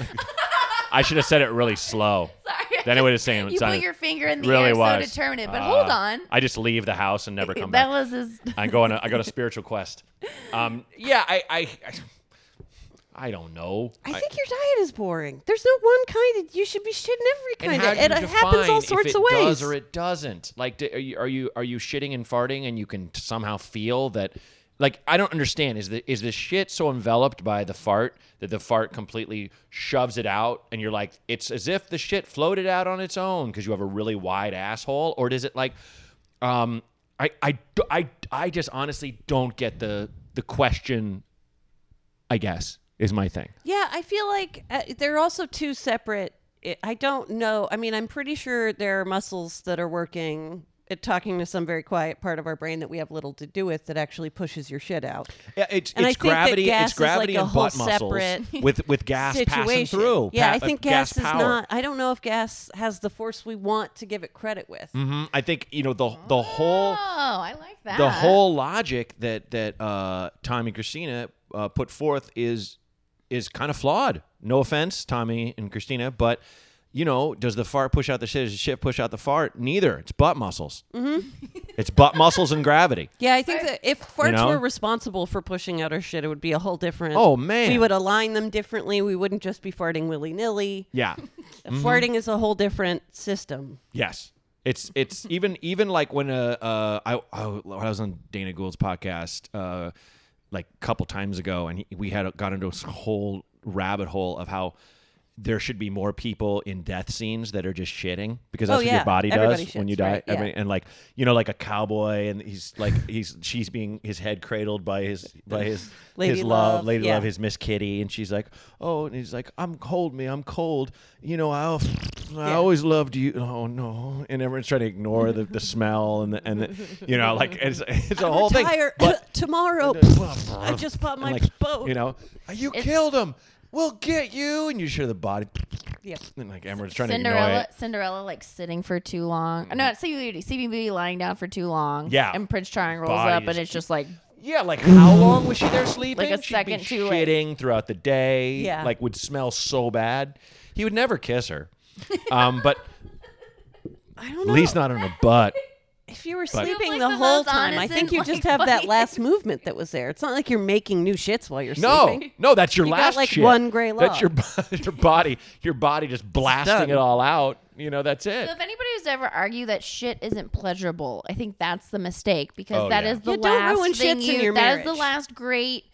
Speaker 2: I should have said it really slow.
Speaker 4: Sorry.
Speaker 2: Then it would have sounded
Speaker 4: You put your finger in the
Speaker 2: really
Speaker 4: air
Speaker 2: was.
Speaker 4: so determined. But
Speaker 2: Uh,
Speaker 4: hold on.
Speaker 2: I just leave the house and never come
Speaker 4: that
Speaker 2: back.
Speaker 4: was his.
Speaker 2: I go on a I go on a spiritual quest. Um, yeah, I, I I I don't know.
Speaker 3: I think your diet is boring. There's no one kind. Of, you should be shitting every kind.
Speaker 2: how
Speaker 3: Of,
Speaker 2: do
Speaker 3: it happens all sorts
Speaker 2: if it
Speaker 3: of ways.
Speaker 2: does or it doesn't? Like, do, are you are you are you shitting and farting, and you can somehow feel that? Like, I don't understand. Is the is the shit so enveloped by the fart that the fart completely shoves it out, and you're like, it's as if the shit floated out on its own because you have a really wide asshole, or does it like, um, I I I I just honestly don't get the the question. I guess is my thing.
Speaker 3: Yeah, I feel like uh, they're also two separate. I- I don't know. I mean, I'm pretty sure there are muscles that are working at talking to some very quiet part of our brain that we have little to do with that actually pushes your shit out.
Speaker 2: Yeah, it's,
Speaker 3: And I
Speaker 2: it's
Speaker 3: think that
Speaker 2: gravity.
Speaker 3: gas
Speaker 2: It's
Speaker 3: is like
Speaker 2: gravity
Speaker 3: a
Speaker 2: and butt muscles
Speaker 3: separate
Speaker 2: with with gas passing through.
Speaker 3: Yeah,
Speaker 2: Pa-
Speaker 3: I think
Speaker 2: uh,
Speaker 3: gas, is
Speaker 2: power.
Speaker 3: not. I don't know if gas has the force we want to give it credit with.
Speaker 2: Mhm. I think you know the the whole
Speaker 4: Oh, I like that.
Speaker 2: the whole logic that that uh, Tommy and Christina uh, put forth is is kind of flawed. No offense, Tommy and Christina, but you know, does the fart push out the shit? Does the shit push out the fart? Neither. It's butt muscles. Mm-hmm. it's butt muscles and gravity.
Speaker 3: Yeah, I think that if farts
Speaker 2: know?
Speaker 3: were responsible for pushing out our shit, it would be a whole different.
Speaker 2: Oh, man.
Speaker 3: we would align them differently. We wouldn't just be farting willy nilly.
Speaker 2: Yeah.
Speaker 3: Farting is a whole different system.
Speaker 2: Yes. It's it's even even like when uh, uh I, I when I was on Dana Gould's podcast uh like a couple times ago and he, we had got into this whole rabbit hole of how there should be more people in death scenes that are just shitting because oh, that's
Speaker 3: Oh,
Speaker 2: what your body does when you die.
Speaker 3: right,
Speaker 2: I
Speaker 3: yeah.
Speaker 2: mean, and like you know, like a cowboy, and he's like he's she's being his head cradled by his by his
Speaker 3: Lady
Speaker 2: his love,
Speaker 3: Love,
Speaker 2: lady
Speaker 3: yeah.
Speaker 2: love, his Miss Kitty, and she's like, oh, and he's like, I'm cold, me, I'm cold. You know, I I
Speaker 3: Yeah.
Speaker 2: always loved you. Oh no, and everyone's trying to ignore the, the smell and the and the, you know, like it's it's a whole thing. But
Speaker 3: tomorrow. I just bought my
Speaker 2: like,
Speaker 3: boat.
Speaker 2: you know, you
Speaker 4: It's-
Speaker 2: killed him. We'll get you, and you show the body.
Speaker 3: Yeah.
Speaker 2: And like Emerald's trying to ignore
Speaker 4: Cinderella,
Speaker 2: it.
Speaker 4: Cinderella, like sitting for too long. No, not Sleeping Beauty. Sleeping Beauty lying down for too long.
Speaker 2: Yeah.
Speaker 4: and Prince Charming rolls
Speaker 2: Body
Speaker 4: up, and
Speaker 2: just
Speaker 4: it's just like
Speaker 2: Yeah, like how long was she there sleeping?
Speaker 4: Like a
Speaker 2: She'd
Speaker 4: second
Speaker 2: be
Speaker 4: too late.
Speaker 2: shitting throughout the day.
Speaker 3: Yeah.
Speaker 2: like would smell so bad. He would never kiss her. Um, but
Speaker 3: I don't
Speaker 2: at least not on her butt.
Speaker 3: If you were sleeping
Speaker 4: Like
Speaker 3: the,
Speaker 4: the
Speaker 3: whole time, I think you
Speaker 4: like,
Speaker 3: just have that last movement that was there. It's not like you're making new shits while you're
Speaker 2: No,
Speaker 3: sleeping.
Speaker 2: no, no, that's your
Speaker 3: You got,
Speaker 2: last
Speaker 3: like,
Speaker 2: shit.
Speaker 3: one gray
Speaker 2: That's your your body, your body just blasting it all out. You know, that's it.
Speaker 4: So if anybody who's used to ever argue that shit isn't pleasurable. I think that's the mistake because
Speaker 2: Oh,
Speaker 4: that
Speaker 2: yeah.
Speaker 4: is the
Speaker 3: Yeah, don't
Speaker 4: last
Speaker 3: ruin
Speaker 4: thing
Speaker 3: shits in
Speaker 4: you.
Speaker 3: your
Speaker 4: that is the last great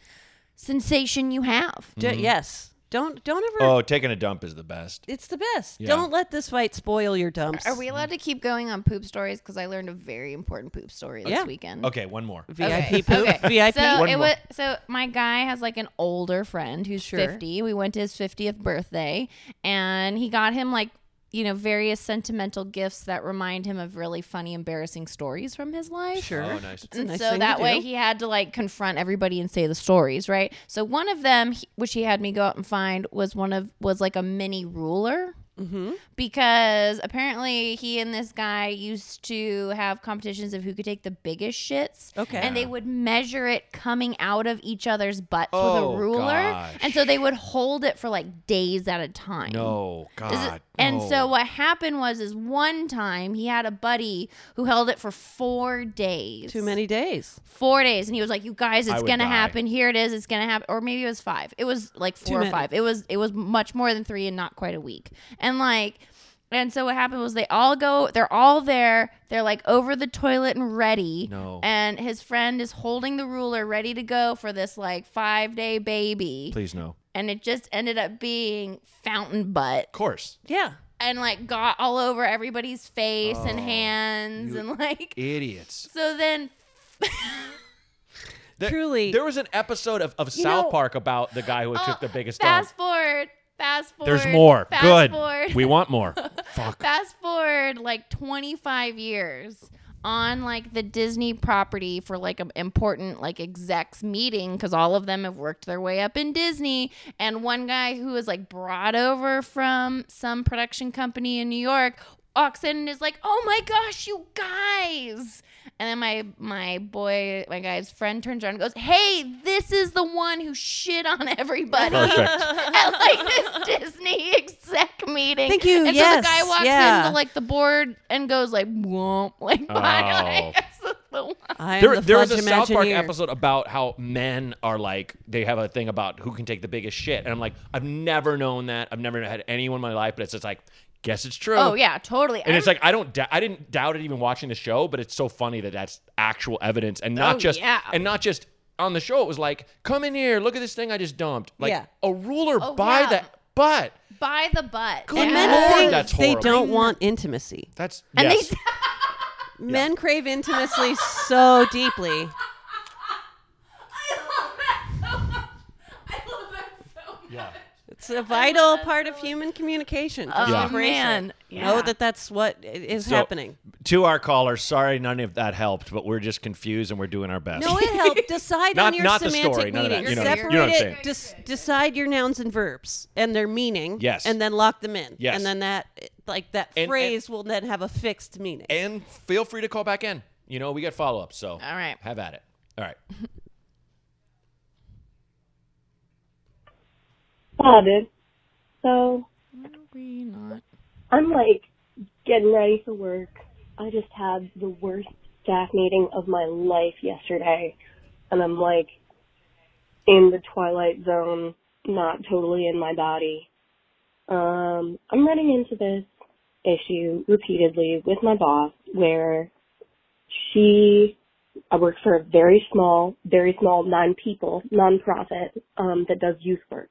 Speaker 4: sensation you have.
Speaker 3: D- mm-hmm. Yes. Don't don't ever.
Speaker 2: Oh, taking a dump is the best.
Speaker 3: It's the best.
Speaker 2: Yeah.
Speaker 3: Don't let this fight spoil your dumps.
Speaker 4: Are we allowed to keep going on poop stories? Because I learned a very important poop story this
Speaker 3: Yeah.
Speaker 4: weekend.
Speaker 2: Okay, one more.
Speaker 3: VIP
Speaker 4: Okay.
Speaker 3: poop?
Speaker 4: Okay.
Speaker 3: VIP.
Speaker 4: So
Speaker 2: One
Speaker 4: it
Speaker 2: more.
Speaker 4: was so my guy has like an older friend who's
Speaker 3: Sure.
Speaker 4: 50. We went to his 50th birthday and he got him like you know various sentimental gifts that remind him of really funny embarrassing stories from his life.
Speaker 3: Sure.
Speaker 2: Oh, nice.
Speaker 3: It's a
Speaker 4: And
Speaker 3: nice
Speaker 4: so that way he had to like confront everybody and say the stories, right? So one of them, he- which he had me go out and find, was one of was like a mini ruler.
Speaker 3: Mm-hmm.
Speaker 4: Because apparently he and this guy used to have competitions of who could take the biggest shits.
Speaker 3: Okay.
Speaker 4: And they would measure it coming out of each other's butts
Speaker 2: Oh,
Speaker 4: with a ruler.
Speaker 2: gosh.
Speaker 4: And so they would hold it for like days at a time.
Speaker 2: No,
Speaker 4: it-
Speaker 2: God.
Speaker 4: and
Speaker 2: no.
Speaker 4: so what happened was is one time he had a buddy who held it for four days.
Speaker 3: Too many days.
Speaker 4: Four days, and he was like, "You guys, it's gonna
Speaker 2: die.
Speaker 4: happen. Here it is. It's gonna happen." Or maybe it was five. It was like
Speaker 3: Too
Speaker 4: four or
Speaker 3: many.
Speaker 4: five. It was it was much more than three and not quite a week. And like, and so what happened was they all go. They're all there. They're like over the toilet and ready.
Speaker 2: No.
Speaker 4: And his friend is holding the ruler, ready to go for this like five day baby.
Speaker 2: Please no.
Speaker 4: And it just ended up being fountain butt
Speaker 2: Of course.
Speaker 3: Yeah.
Speaker 4: and like got all over everybody's face and
Speaker 2: Oh,
Speaker 4: hands and like
Speaker 2: Idiots.
Speaker 4: so then
Speaker 2: There-
Speaker 3: Truly.
Speaker 2: There was an episode of, of South
Speaker 3: know-
Speaker 2: Park about the guy who
Speaker 4: Oh,
Speaker 2: took the biggest dump.
Speaker 4: fast forward fast forward
Speaker 2: There's more.
Speaker 4: fast
Speaker 2: Good.
Speaker 4: forward
Speaker 2: We want more. Fuck.
Speaker 4: fast forward like 25 years on like the Disney property for like an important like execs meeting because all of them have worked their way up in Disney and one guy who was like brought over from some production company in New York walks in and is like oh my gosh you guys and then my my boy my guy's friend turns around and goes hey this is the one who shit on everybody
Speaker 2: Perfect.
Speaker 4: at like this Disney exec meeting.
Speaker 3: Thank you,
Speaker 4: And
Speaker 3: yes,
Speaker 4: so the guy walks
Speaker 3: yeah.
Speaker 4: into like the board and goes like, "Womp," like,
Speaker 2: Oh.
Speaker 4: bye. That's the one.
Speaker 3: I am
Speaker 2: There,
Speaker 3: the
Speaker 2: there was a South Park episode about how men are like they have a thing about who can take the biggest shit, and I'm like, I've never known that. I've never had anyone in my life, but it's just like, guess it's true.
Speaker 4: Oh yeah, totally.
Speaker 2: And it's
Speaker 4: I'm-
Speaker 2: like I don't, I didn't doubt it even watching the show, but it's so funny that that's actual evidence and not
Speaker 4: Oh,
Speaker 2: just,
Speaker 4: yeah.
Speaker 2: and not just on the show. It was like, come in here, look at this thing I just dumped, like
Speaker 3: Yeah.
Speaker 2: a ruler
Speaker 4: Oh,
Speaker 2: by
Speaker 4: yeah.
Speaker 2: the butt.
Speaker 4: by the butt.
Speaker 2: Good
Speaker 3: and men
Speaker 2: Lord,
Speaker 3: think
Speaker 2: that's
Speaker 3: they don't want intimacy.
Speaker 2: That's
Speaker 4: And
Speaker 2: yes.
Speaker 4: they
Speaker 3: Men crave intimacy so deeply. It's a vital part of human communication.
Speaker 4: Oh
Speaker 2: Yeah.
Speaker 4: Man, yeah.
Speaker 3: Know that that's what i- is
Speaker 2: So,
Speaker 3: happening.
Speaker 2: To our callers, sorry none of that helped, but we're just confused and we're doing our best.
Speaker 3: No, it helped. Decide
Speaker 2: Not-
Speaker 3: on your
Speaker 2: not the
Speaker 3: semantic
Speaker 2: story, none of that.
Speaker 3: meaning.
Speaker 2: You know-
Speaker 3: Separate
Speaker 2: you know what I'm
Speaker 3: it.
Speaker 2: saying.
Speaker 3: Decide your nouns and verbs and their meaning.
Speaker 2: Yes.
Speaker 3: And then lock them in.
Speaker 2: Yes.
Speaker 3: And then that, like that
Speaker 2: And-
Speaker 3: phrase, will then have a fixed meaning.
Speaker 2: and feel free to call back in. You know, we get follow ups, so
Speaker 4: All right.
Speaker 2: have at it. All right.
Speaker 6: Oh, dude. So
Speaker 4: We not.
Speaker 6: I'm like getting ready for work. I just had the worst staff meeting of my life yesterday, and I'm like in the twilight zone, not totally in my body. Um, I'm running into this issue repeatedly with my boss where she I work for a very small, very small non-people, non-profit um, that does youth work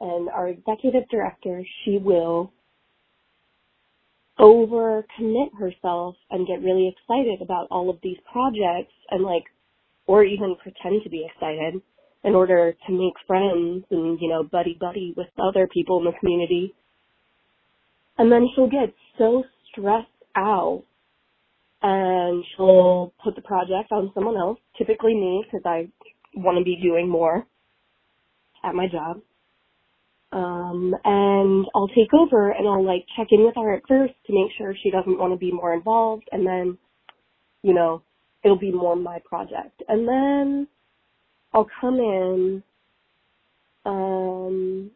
Speaker 6: and our executive director, she will overcommit herself and get really excited about all of these projects and like, or even pretend to be excited in order to make friends and, you know, buddy buddy with other people in the community. And then she'll get so stressed out and she'll put the project on someone else, typically me because I want to be doing more at my job um, and I'll take over and I'll like check in with her at first to make sure she doesn't want to be more involved, and then, you know, it'll be more my project, and then I'll come in, um,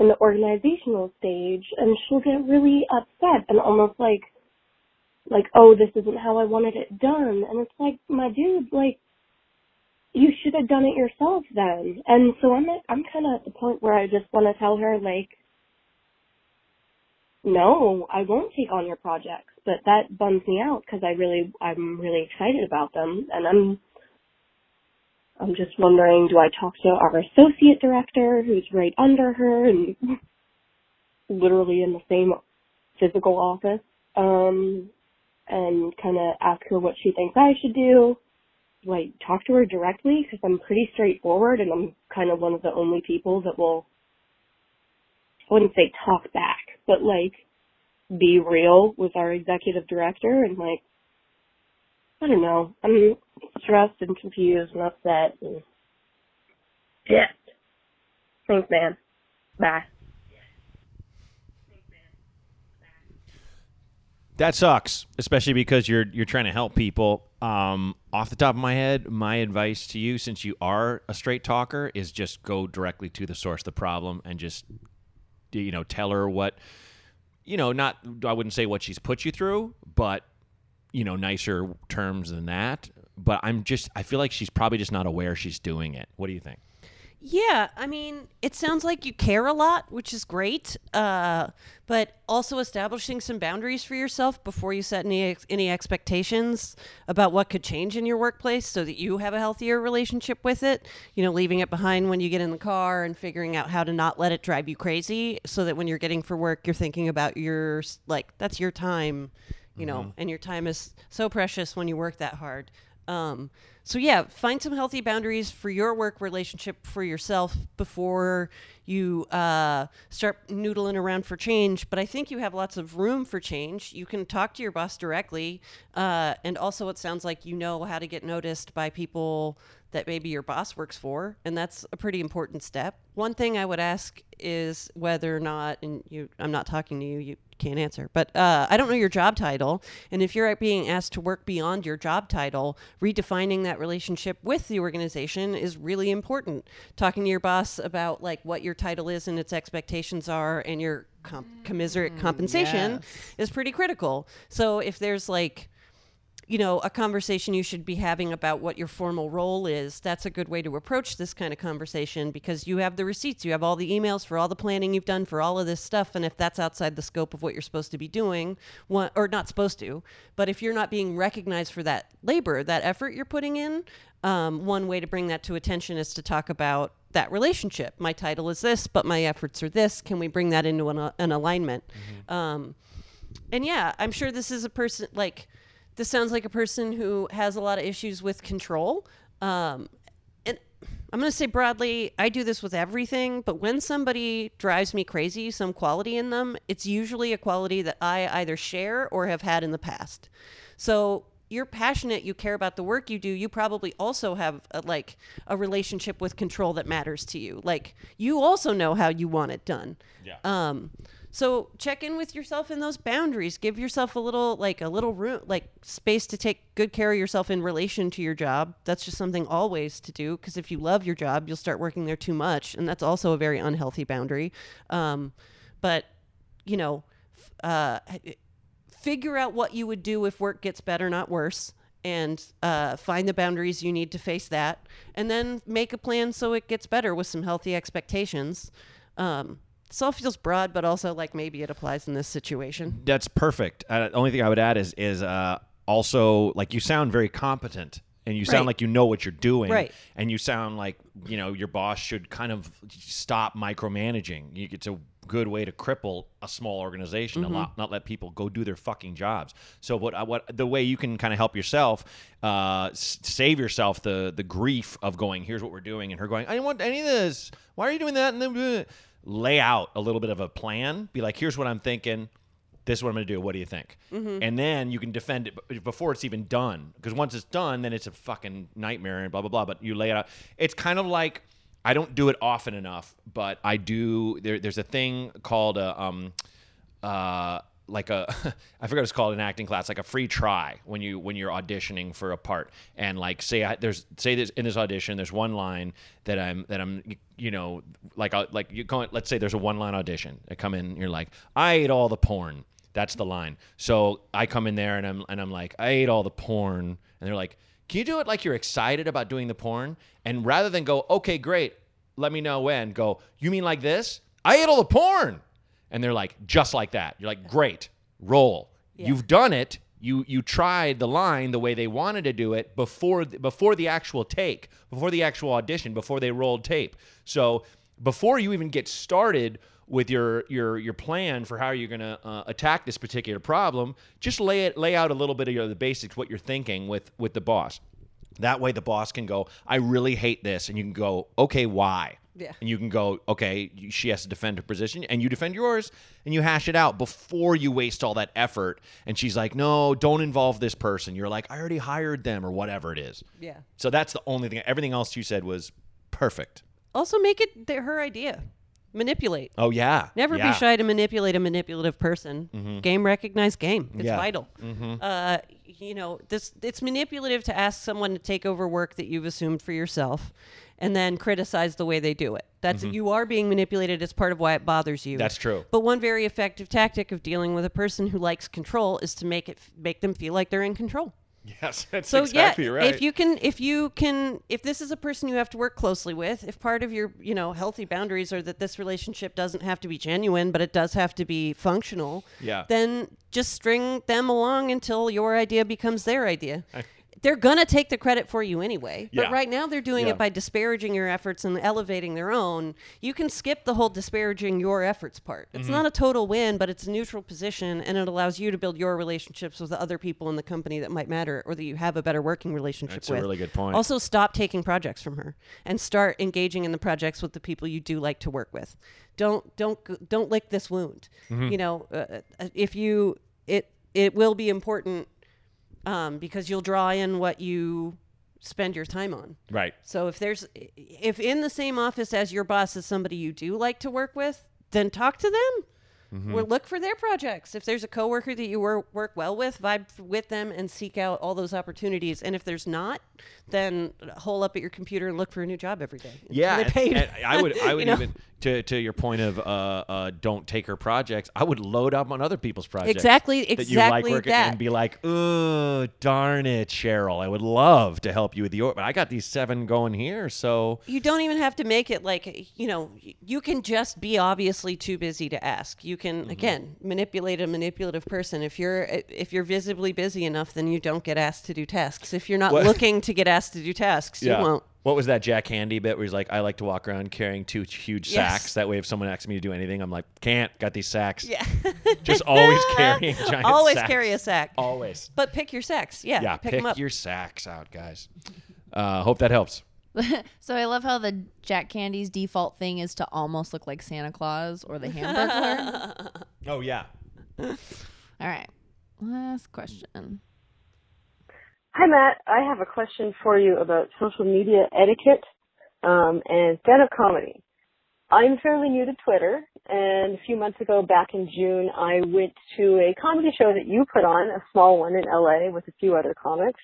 Speaker 6: in the organizational stage, and she'll get really upset and almost like, like, oh, this isn't how I wanted it done, and it's like, my dude, like you should have done it yourself then. And so I'm at, I'm kind of at the point where I just want to tell her like, no, I won't take on your projects, but that bums me out because I really, I'm really excited about them, and I'm, I'm just wondering, do I talk to our associate director who's right under her and literally in the same physical office, um, and kind of ask her what she thinks I should do? I talk to her directly? Because I'm pretty straightforward, and I'm kind of one of the only people that will I wouldn't say talk back, but like be real with our executive director and like I don't know. I'm stressed and confused and upset and pissed. Thanks, man. Bye.
Speaker 2: That sucks, especially because you're you're trying to help people. Um, off the top of my head, my advice to you, since you are a straight talker, is just go directly to the source of the problem and just you know tell her what you know not I wouldn't say what she's put you through, but you know nicer terms than that. But I'm just I feel like she's probably just not aware she's doing it. What do you think?
Speaker 3: Yeah, I mean, it sounds like you care a lot, which is great. Uh, but also establishing some boundaries for yourself before you set any ex- any expectations about what could change in your workplace, so that you have a healthier relationship with it. You know, leaving it behind when you get in the car and figuring out how to not let it drive you crazy, so that when you're getting for work, you're thinking about your like that's your time, you know, and your time is so precious when you work that hard. Um, so yeah, find some healthy boundaries for your work relationship for yourself before you uh, start noodling around for change. But I think you have lots of room for change. You can talk to your boss directly, uh, and also it sounds like you know how to get noticed by people that maybe your boss works for, and that's a pretty important step. One thing I would ask is whether or not, and you, I'm not talking to you, you can't answer, but uh, I don't know your job title, and if you're being asked to work beyond your job title, redefining that relationship with the organization is really important. Talking to your boss about like what your title is and its expectations are, and your comp- commiserate compensation is pretty critical. So if there's like you know, a conversation you should be having about what your formal role is, that's a good way to approach this kind of conversation because you have the receipts, you have all the emails for all the planning you've done for all of this stuff. And if that's outside the scope of what you're supposed to be doing, or not supposed to, but if you're not being recognized for that labor, that effort you're putting in, um, one way to bring that to attention is to talk about that relationship. My title is this, but my efforts are this. Can we bring that into an, an alignment? Um, and yeah, I'm sure this is a person like this sounds like a person who has a lot of issues with control. Um, and I'm going to say broadly, I do this with everything, but when somebody drives me crazy, some quality in them, it's usually a quality that I either share or have had in the past. So you're passionate, you care about the work you do, you probably also have a, like a relationship with control that matters to you. Like you also know how you want it done.
Speaker 2: Yeah.
Speaker 3: Um, so check in with yourself in those boundaries. Give yourself a little like a little room like space to take good care of yourself in relation to your job. That's just something always to do because if you love your job, you'll start working there too much, and that's also a very unhealthy boundary. Um, but you know, uh, figure out what you would do if work gets better, not worse, and uh, find the boundaries you need to face that, and then make a plan so it gets better with some healthy expectations. Um, this all feels broad, but also like maybe it applies in this situation.
Speaker 2: That's perfect. Uh, the only thing I would add is is uh, also like you sound very competent and you sound
Speaker 3: Right.
Speaker 2: like you know what you're doing,
Speaker 3: Right.
Speaker 2: And you sound like you know your boss should kind of stop micromanaging. You- It's a good way to cripple a small organization
Speaker 3: Mm-hmm.
Speaker 2: and not, not let people go do their fucking jobs. So what uh, what the way you can kind of help yourself uh, s- save yourself the the grief of going here's what we're doing and her going I didn't want any of this. Why are you doing that? And then uh, lay out a little bit of a plan. Be like here's what I'm thinking this is what I'm going to do. What do you think? And then you can defend it b- before it's even done. Because once it's done, then it's a fucking nightmare and blah, blah, blah. But you lay it out. It's kind of like, I don't do it often enough, but I do. There, there's a thing called a, um, uh, like a I forget it's called in acting class, like a free try when you when you're auditioning for a part, and like say I, there's say this in this audition, there's one line that I'm that I'm you know like I, like you going let's say there's a one line audition, I come in, you're like I ate all the porn, that's the line. So I come in there and I'm and I'm like I ate all the porn, and they're like, can you do it like you're excited about doing the porn, and rather than go okay great, let me know when, go you mean like this? I ate all the porn and they're like just like that. You're like, great, roll. You've done it. You you tried the line the way they wanted to do it before before the actual take, before the actual audition, before they rolled tape. So before you even get started with your your your plan for how you're going to uh, attack this particular problem, just lay it lay out a little bit of your, the basics, what you're thinking with with the boss. That way, the boss can go, "I really hate this," and you can go, "Okay, why?"
Speaker 3: Yeah.
Speaker 2: And you can go, "Okay, she has to defend her position," and you defend yours, and you hash it out before you waste all that effort. And she's like, "No, don't involve this person." You're like, "I already hired them," or whatever it is.
Speaker 3: Yeah.
Speaker 2: So that's the only thing. Everything else you said was perfect.
Speaker 3: Also, make it their, her idea. Manipulate.
Speaker 2: Oh yeah.
Speaker 3: Never
Speaker 2: Yeah. Mm-hmm.
Speaker 3: be shy to manipulate a manipulative person. Game recognized game. It's
Speaker 2: Yeah.
Speaker 3: vital. Uh, you know, this it's manipulative to ask someone to take over work that you've assumed for yourself, and then criticize the way they do it. That's you are being manipulated. It's part of why it bothers you.
Speaker 2: Mm-hmm. That's true.
Speaker 3: But one very effective tactic of dealing with a person who likes control is to make it make them feel like they're in control.
Speaker 2: Yes, that's
Speaker 3: So
Speaker 2: exactly
Speaker 3: yeah,
Speaker 2: right.
Speaker 3: if you can, if you can, if this is a person you have to work closely with, if part of your, you know, healthy boundaries are that this relationship doesn't have to be genuine, but it does have to be functional,
Speaker 2: Yeah.
Speaker 3: then just string them along until your idea becomes their idea. They're gonna take the credit for you anyway. But right now they're doing
Speaker 2: Yeah.
Speaker 3: it by disparaging your efforts and elevating their own. You can skip the whole disparaging your efforts part. It's
Speaker 2: Mm-hmm.
Speaker 3: not a total win, but it's a neutral position, and it allows you to build your relationships with the other people in the company that might matter, or that you have a better working relationship with.
Speaker 2: That's a really good point.
Speaker 3: Also, stop taking projects from her and start engaging in the projects with the people you do like to work with. Don't don't don't lick this wound.
Speaker 2: Mm-hmm.
Speaker 3: You know, uh, uh, if you it it will be important um, because you'll draw in what you spend your time on.
Speaker 2: right.
Speaker 3: So if there's if in the same office as your boss is somebody you do like to work with, then talk to them.
Speaker 2: Mm-hmm.
Speaker 3: Or look for their projects. If there's a coworker that you work work well with, vibe with them and seek out all those opportunities. And if there's not, then hole up at your computer and look for a new job every day.
Speaker 2: Yeah, and- and I would, I would
Speaker 3: know?
Speaker 2: To to your point of uh, uh, don't take her projects. I would load up on other people's projects.
Speaker 3: Exactly- exactly.
Speaker 2: that you like working
Speaker 3: that.
Speaker 2: and be like, oh, darn it, Cheryl. I would love to help you with your, but I got these seven going here, so
Speaker 3: you don't even have to make it like you know you can just be obviously too busy to ask you can
Speaker 2: Mm-hmm.
Speaker 3: again manipulate a manipulative person if you're if you're visibly busy enough then you don't get asked to do tasks if you're not
Speaker 2: What-
Speaker 3: looking to get asked to do tasks you won't
Speaker 2: What was that Jack Handey bit where he's like, I like to walk around carrying two huge
Speaker 3: Yes.
Speaker 2: sacks. That way, if someone asks me to do anything, I'm like, can't. Got these sacks.
Speaker 3: yeah
Speaker 2: Just always carrying giant
Speaker 3: always
Speaker 2: sacks.
Speaker 3: carry a sack
Speaker 2: Always.
Speaker 3: but pick your sacks yeah,
Speaker 2: Yeah,
Speaker 3: pick,
Speaker 2: pick,
Speaker 3: them up
Speaker 2: your sacks out, guys. Uh, hope that helps.
Speaker 4: So I love how the Jack Handey's default thing is to almost look like Santa Claus or the Hamburglar.
Speaker 2: Oh yeah.
Speaker 4: All right. Last question.
Speaker 7: Hi, Matt. I have a question for you about social media etiquette um, and stand-up comedy. I'm fairly new to Twitter, and a few months ago, back in June, I went to a comedy show that you put on, a small one in LA with a few other comics.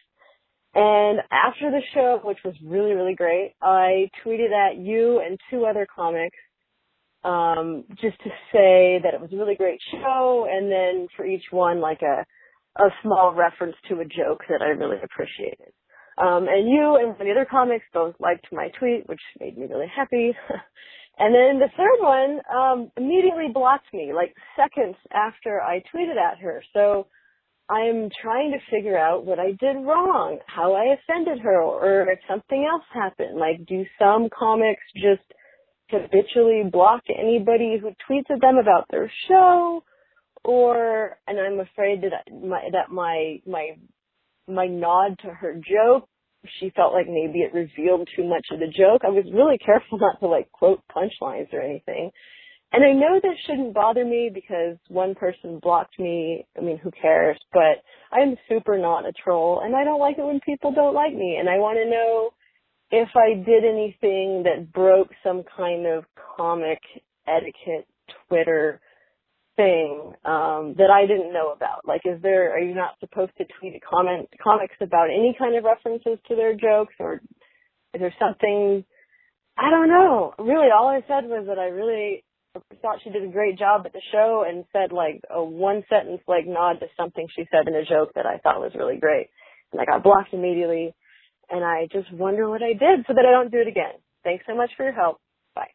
Speaker 7: And after the show, which was really, really great, I tweeted at you and two other comics um, just to say that it was a really great show, and then for each one, like a a small reference to a joke that I really appreciated. Um, and you and the other comics both liked my tweet, which made me really happy. and then the third one um, immediately blocked me, like seconds after I tweeted at her. So I'm trying to figure out what I did wrong, how I offended her, or if something else happened. Like, do some comics just habitually block anybody who tweets at them about their show? Or and I'm afraid that my that my my my nod to her joke, she felt like maybe it revealed too much of the joke. I was really careful not to like quote punchlines or anything. And I know this shouldn't bother me because one person blocked me. I mean, who cares? But I'm super not a troll and I don't like it when people don't like me. And I want to know if I did anything that broke some kind of comic etiquette Twitter thing um, that I didn't know about? Like, is there are you not supposed to tweet at comment comics about any kind of references to their jokes, or is there something? I don't know. Really, all I said was that I really thought she did a great job at the show, and said like a one sentence like nod to something she said in a joke that I thought was really great, and I got blocked immediately. And I just wonder what I did so that I don't do it again. Thanks so much for your help. Bye.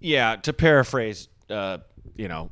Speaker 2: Yeah, to paraphrase, uh, you know,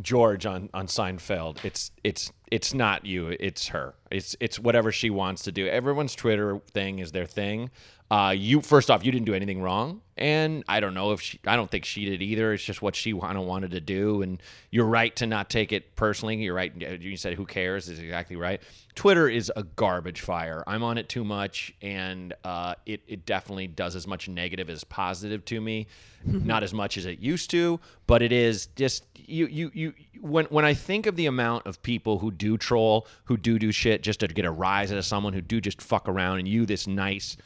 Speaker 2: George on on Seinfeld, it's it's it's not you, it's her. It's it's whatever she wants to do. Everyone's Twitter thing is their thing. Uh, you first off, you didn't do anything wrong, and I don't know if she. I don't think she did either. It's just what she kind of wanted to do, and you're right to not take it personally. You're right. You said who cares is exactly right. Twitter is a garbage fire. I'm on it too much, and uh, it it definitely does as much negative as positive to me. not as much as it used to, but it is just you you you when when I think of the amount of people who do troll, who do do shit just to get a rise out of someone, who do just fuck around, and you this nice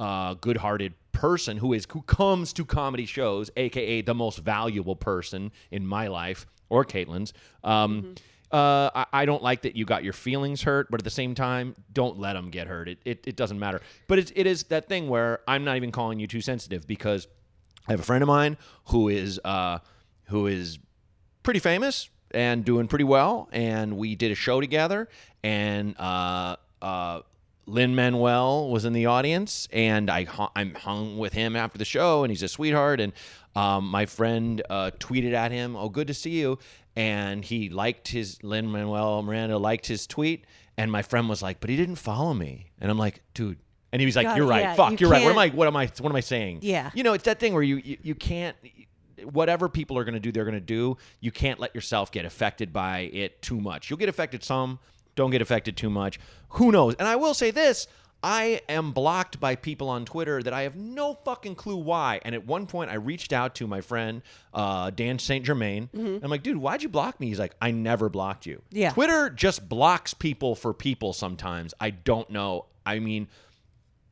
Speaker 2: uh, good-hearted person who is who comes to comedy shows, aka the most valuable person in my life or Caitlin's. Um, uh, I, I don't like that you got your feelings hurt, but at the same time, don't let them get hurt. It, it, it doesn't matter. But it, it is that thing where I'm not even calling you too sensitive because I have a friend of mine who is uh, who is pretty famous and doing pretty well. And we did a show together, and uh, uh, Lin Manuel was in the audience, and I I'm hung with him after the show, and he's a sweetheart. And um, my friend uh, tweeted at him, "Oh, good to see you," and he liked his Lin Manuel Miranda liked his tweet, and my friend was like, "But he didn't follow me," and I'm like, "Dude." And he was like,
Speaker 3: God,
Speaker 2: "You're right.
Speaker 3: yeah,
Speaker 2: Fuck,
Speaker 3: you
Speaker 2: you're right. What am I? What am I? What am I saying?
Speaker 3: Yeah.
Speaker 2: You know, it's that thing where you you, you can't whatever people are going to do, they're going to do. You can't let yourself get affected by it too much. You'll get affected some, don't get affected too much. Who knows? And I will say this. I am blocked by people on Twitter that I have no fucking clue why. And at one point, I reached out to my friend uh, Dan St. Germain. And I'm like, dude, why'd you block me? He's like, I never blocked you.
Speaker 3: Yeah.
Speaker 2: Twitter just blocks people for people sometimes. I don't know. I mean,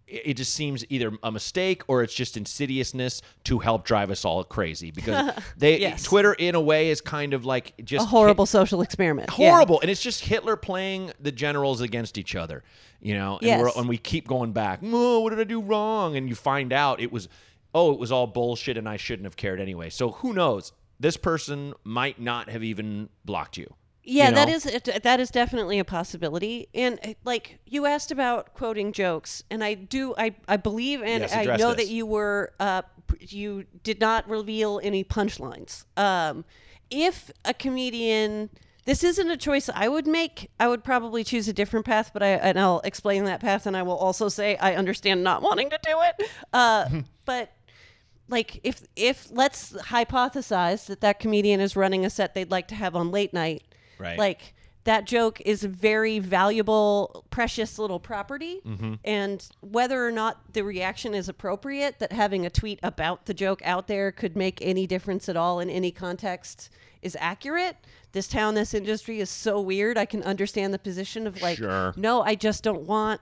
Speaker 2: it just seems either a mistake or it's just insidiousness to help drive us all crazy because they
Speaker 3: Yes.
Speaker 2: Twitter in a way is kind of like just
Speaker 3: a horrible social experiment. Yeah.
Speaker 2: horrible and it's just Hitler playing the generals against each other you know and, we're,
Speaker 3: Yes.
Speaker 2: and we keep going back oh what did I do wrong and you find out it was oh it was all bullshit and I shouldn't have cared anyway so who knows this person might not have even blocked you
Speaker 3: Yeah,
Speaker 2: you
Speaker 3: that
Speaker 2: know?
Speaker 3: is it- that is definitely a possibility. And uh, like you asked about quoting jokes, and I do I I believe and
Speaker 2: Yes,
Speaker 3: I know
Speaker 2: this.
Speaker 3: that you were uh you did not reveal any punchlines. Um, if a comedian. This isn't a choice I would make. I would probably choose a different path, but I and I'll explain that path, and I will also say I understand not wanting to do it. Uh, but like if if let's hypothesize that that comedian is running a set they'd like to have on late night
Speaker 2: Right.
Speaker 3: like that joke is a very valuable precious little property
Speaker 2: Mm-hmm.
Speaker 3: and whether or not the reaction is appropriate that having a tweet about the joke out there could make any difference at all in any context is accurate this town this industry is so weird i can understand the position of like
Speaker 2: Sure.
Speaker 3: no i just don't want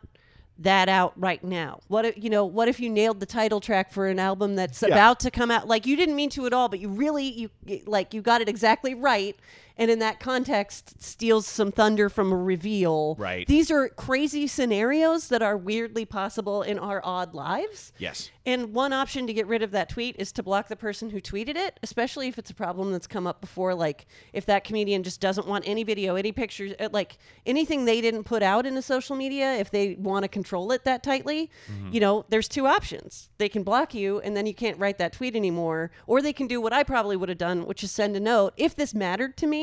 Speaker 3: that out right now. What if you know? What if you nailed the title track for an album that's about to come out? Like you didn't mean to at all, but you really you like you got it exactly right, and in that context, steals some thunder from a reveal.
Speaker 2: Right.
Speaker 3: These are crazy scenarios that are weirdly possible in our odd lives.
Speaker 2: yes
Speaker 3: And one option to get rid of that tweet is to block the person who tweeted it, especially if it's a problem that's come up before. Like if that comedian just doesn't want any video, any pictures, uh, like anything they didn't put out into social media, if they want to control it that tightly, you know, there's two options. They can block you and then you can't write that tweet anymore, or they can do what I probably would have done, which is send a note. If this mattered to me,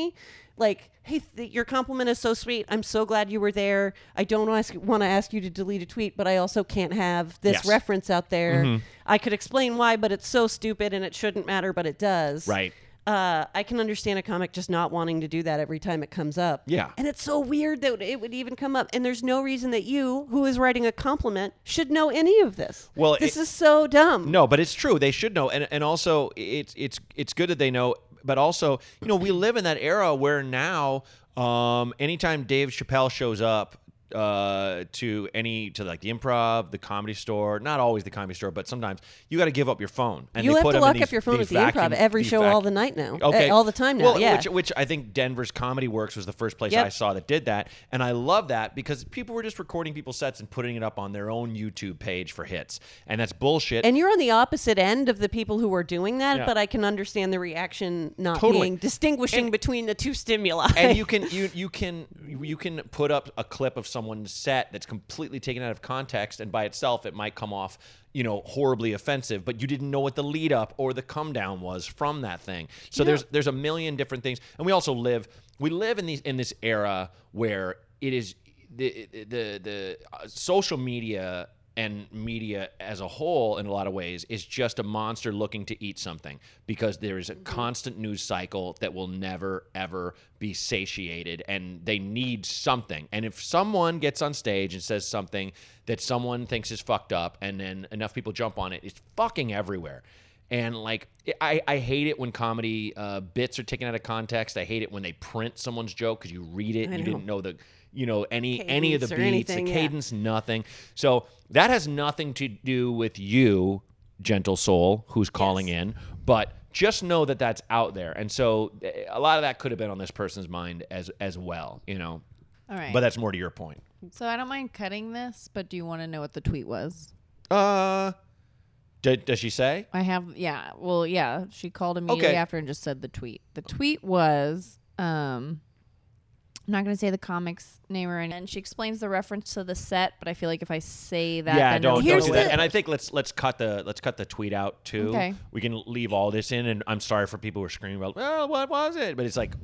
Speaker 3: like, hey, th- your compliment is so sweet. I'm so glad you were there. I don't ask, want to ask you to delete a tweet, but I also can't have this
Speaker 2: Yes.
Speaker 3: reference out there. I could explain why, but it's so stupid and it shouldn't matter, but it does.
Speaker 2: Right.
Speaker 3: Uh, I can understand a comic just not wanting to do that every time it comes up.
Speaker 2: Yeah.
Speaker 3: And it's so weird that it would even come up. And there's no reason that you, who is writing a compliment, should know any of this.
Speaker 2: Well,
Speaker 3: this
Speaker 2: it-
Speaker 3: is so dumb.
Speaker 2: No, but it's true. They should know, and and also it's it's it's good that they know. But also, you know, we live in that era where now, um, anytime Dave Chappelle shows up uh, to any to like the improv, the comedy store, not always the comedy store, but sometimes you got to give up your phone. And
Speaker 3: you have to lock
Speaker 2: these-
Speaker 3: up your phone at the improv every show
Speaker 2: vac-
Speaker 3: all the night now.
Speaker 2: Okay,
Speaker 3: Uh, all the time now.
Speaker 2: Well,
Speaker 3: yeah.
Speaker 2: which, which I think Denver's Comedy Works was the first place
Speaker 3: Yep.
Speaker 2: I saw that did that, and I love that because people were just recording people's sets and putting it up on their own YouTube page for hits, and that's bullshit.
Speaker 3: And you're on the opposite end of the people who are doing that,
Speaker 2: Yeah.
Speaker 3: but I can understand the reaction not
Speaker 2: Totally.
Speaker 3: being distinguishing
Speaker 2: And-
Speaker 3: between the two stimuli.
Speaker 2: and you can you you can you can put up a clip of someone someone's set that's completely taken out of context, and by itself, it might come off, you know, horribly offensive. But you didn't know what the lead up or the come down was from that thing. So there's there's a million different things, and we also live we live in these in this era where it is the the the uh, social media and media as a whole in a lot of ways is just a monster looking to eat something because there is a constant news cycle that will never ever be satiated and they need something. And if someone gets on stage and says something that someone thinks is fucked up and then enough people jump on it it's fucking everywhere. And like I, I hate it when comedy uh, bits are taken out of context. I hate it when they print someone's joke because you read it and you didn't know the you know any any of the beats,
Speaker 3: anything,
Speaker 2: the
Speaker 3: yeah.
Speaker 2: cadence, nothing. So that has nothing to do with you, gentle soul, who's calling in. But just know that that's out there, and so eh, a lot of that could have been on this person's mind as as well. You know,
Speaker 4: All right.
Speaker 2: but that's more to your point.
Speaker 4: so I don't mind cutting this, but do you want to know what the tweet was?
Speaker 2: Uh, d- does she say?
Speaker 4: I have, yeah. Well, yeah. She called immediately
Speaker 2: Okay.
Speaker 4: after and just said the tweet. The tweet was, um, I'm not going to say the comics name or anything. And she explains the reference to the set, but I feel like if I say that,
Speaker 2: yeah,
Speaker 4: then
Speaker 2: don't, don't do that.
Speaker 3: the-
Speaker 2: And I think let's let's cut the let's cut the tweet out too.
Speaker 4: Okay.
Speaker 2: We can leave all this in, and I'm sorry for people who are screaming about, well, what was it? But it's like,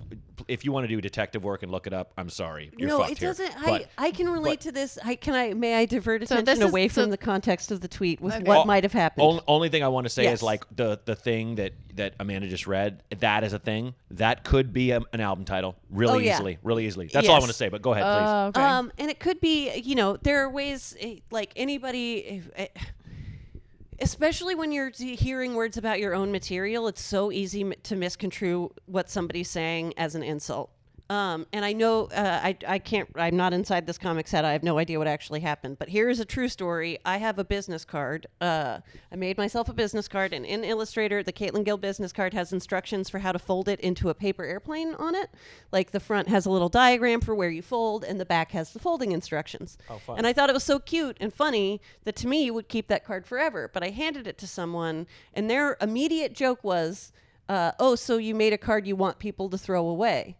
Speaker 2: if you want to do detective work and look it up, I'm sorry, you're
Speaker 3: no,
Speaker 2: fucked
Speaker 3: it
Speaker 2: here.
Speaker 3: doesn't.
Speaker 2: But-
Speaker 3: I I can relate to this. I can I may I divert
Speaker 4: So
Speaker 3: attention
Speaker 4: is-
Speaker 3: away
Speaker 4: so-
Speaker 3: from the context of the tweet with
Speaker 4: Okay.
Speaker 3: what
Speaker 2: All-
Speaker 3: might have happened.
Speaker 2: Only, only thing I want to say
Speaker 3: Yes.
Speaker 2: is like the the thing that that Amanda just read. That is a thing that could be a, an album title really
Speaker 3: Oh, yeah.
Speaker 2: easily, really easily. That's all I want to say. But go ahead, please.
Speaker 4: Oh, okay.
Speaker 3: Um, and it could be, you know, there are ways, eh, like anybody, eh, especially when you're hearing words about your own material, it's so easy to misconstrue what somebody's saying as an insult. Um, and I know uh, I, I can't, I'm not inside this comic set. I have no idea what actually happened. But here is a true story. I have a business card. Uh, I made myself a business card, and in Illustrator, the Caitlin Gill business card has instructions for how to fold it into a paper airplane on it. Like the front has a little diagram for where you fold, and the back has the folding instructions. Oh, fun. And I thought it was so cute and funny that to me you would keep that card forever. But I handed it to someone, and their immediate joke was, uh, "Oh, so you made a card you want people to throw away."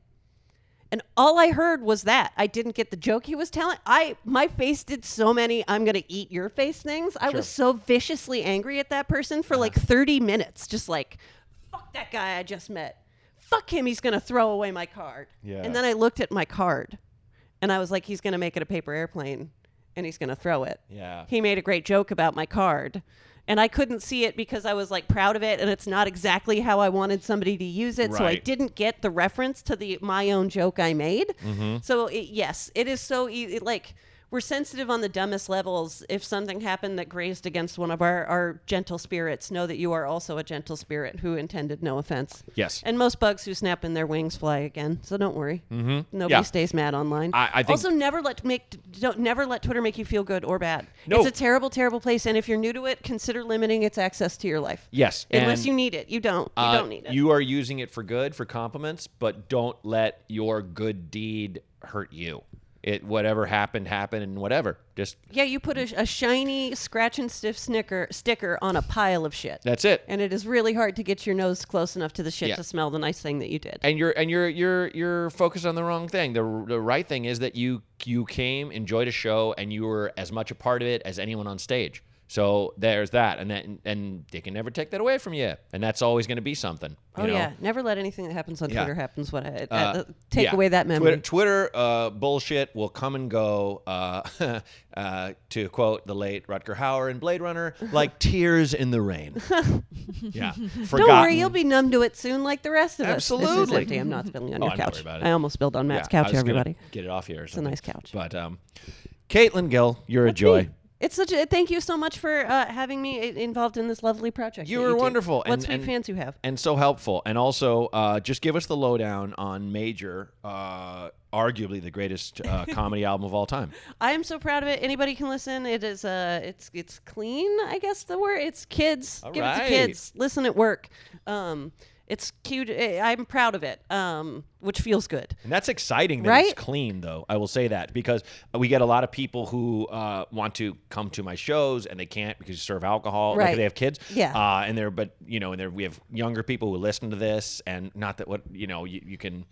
Speaker 3: And all I heard was that. I didn't get the joke he was telling. I my face did so many I'm going to eat your face things. I was so viciously angry at that person for like uh-huh. 30 minutes just like fuck that guy I just met. Fuck him, he's going to throw away my card.
Speaker 2: Yeah.
Speaker 3: And then I looked at my card and I was like he's going to make it a paper airplane and he's going to throw it.
Speaker 2: Yeah.
Speaker 3: He made a great joke about my card. And I couldn't see it because I was like proud of it and it's not exactly how I wanted somebody to use it. So I didn't get the reference to the my own joke I made.
Speaker 2: Mm-hmm.
Speaker 3: So it, yes, it is so easy. Like we're sensitive on the dumbest levels. If something happened that grazed against one of our, our gentle spirits, know that you are also a gentle spirit who intended no offense.
Speaker 2: Yes.
Speaker 3: And most bugs who snap in their wings fly again. So don't worry. Mm-hmm. Nobody
Speaker 2: Yeah.
Speaker 3: stays mad online.
Speaker 2: I- I think-
Speaker 3: also, never let make don't never let Twitter make you feel good or bad.
Speaker 2: No.
Speaker 3: It's a terrible, terrible place. And if you're new to it, consider limiting its access to your life.
Speaker 2: Yes,
Speaker 3: Unless
Speaker 2: and-
Speaker 3: you need it, you don't. You
Speaker 2: Uh,
Speaker 3: don't need it.
Speaker 2: You are using it for good, for compliments, but don't let your good deed hurt you. It whatever happened happened, and whatever. Just
Speaker 3: yeah, you put a, a shiny scratch and stiff snicker sticker on a pile of shit.
Speaker 2: that's it.
Speaker 3: and it is really hard to get your nose close enough to the shit
Speaker 2: Yeah.
Speaker 3: to smell the nice thing that you did.
Speaker 2: and you're and you're you're you're focused on the wrong thing. The the right thing is that you you came, enjoyed a show, and you were as much a part of it as anyone on stage. So there's that, and that and they can never take that away from you, and that's always going to be something. you
Speaker 3: oh
Speaker 2: know?
Speaker 3: yeah, never let anything that happens on
Speaker 2: Yeah.
Speaker 3: Twitter happens. What I,
Speaker 2: Uh,
Speaker 3: uh, take
Speaker 2: yeah.
Speaker 3: away that memory.
Speaker 2: Twitter, Twitter uh, bullshit will come and go. Uh, uh, to quote the late Rutger Hauer in Blade Runner, like tears in the rain. yeah,
Speaker 3: Don't worry, you'll be numb to it soon, like the rest of us.
Speaker 2: Absolutely.
Speaker 3: empty. I'm not spilling on
Speaker 2: Oh,
Speaker 3: your couch. I almost spilled on Matt's
Speaker 2: Yeah,
Speaker 3: couch. Everybody,
Speaker 2: get it off here. Or
Speaker 3: a nice couch.
Speaker 2: But um, Caitlin Gill, you're a joy.
Speaker 3: It's such a thank you so much for uh, having me involved in this lovely project.
Speaker 2: You were wonderful,
Speaker 3: What
Speaker 2: and-
Speaker 3: sweet
Speaker 2: and-
Speaker 3: fans you have.
Speaker 2: and so helpful. And also, uh, just give us the lowdown on Major, uh, arguably the greatest uh, comedy album of all time.
Speaker 3: I am so proud of it. Anybody can listen. It is uh it's it's clean, I guess the word. It's kids.
Speaker 2: All
Speaker 3: Give it to kids. Listen at work. Um it's cute. I'm proud of it. Um which feels good.
Speaker 2: And that's exciting that
Speaker 3: Right?
Speaker 2: it's clean, though. I will say that because we get a lot of people who uh, want to come to my shows and they can't because you serve alcohol. Like
Speaker 3: Right.
Speaker 2: they have kids.
Speaker 3: Yeah.
Speaker 2: Uh, and they're, but you know, and there we have younger people who listen to this, and not that what you know, you, you can.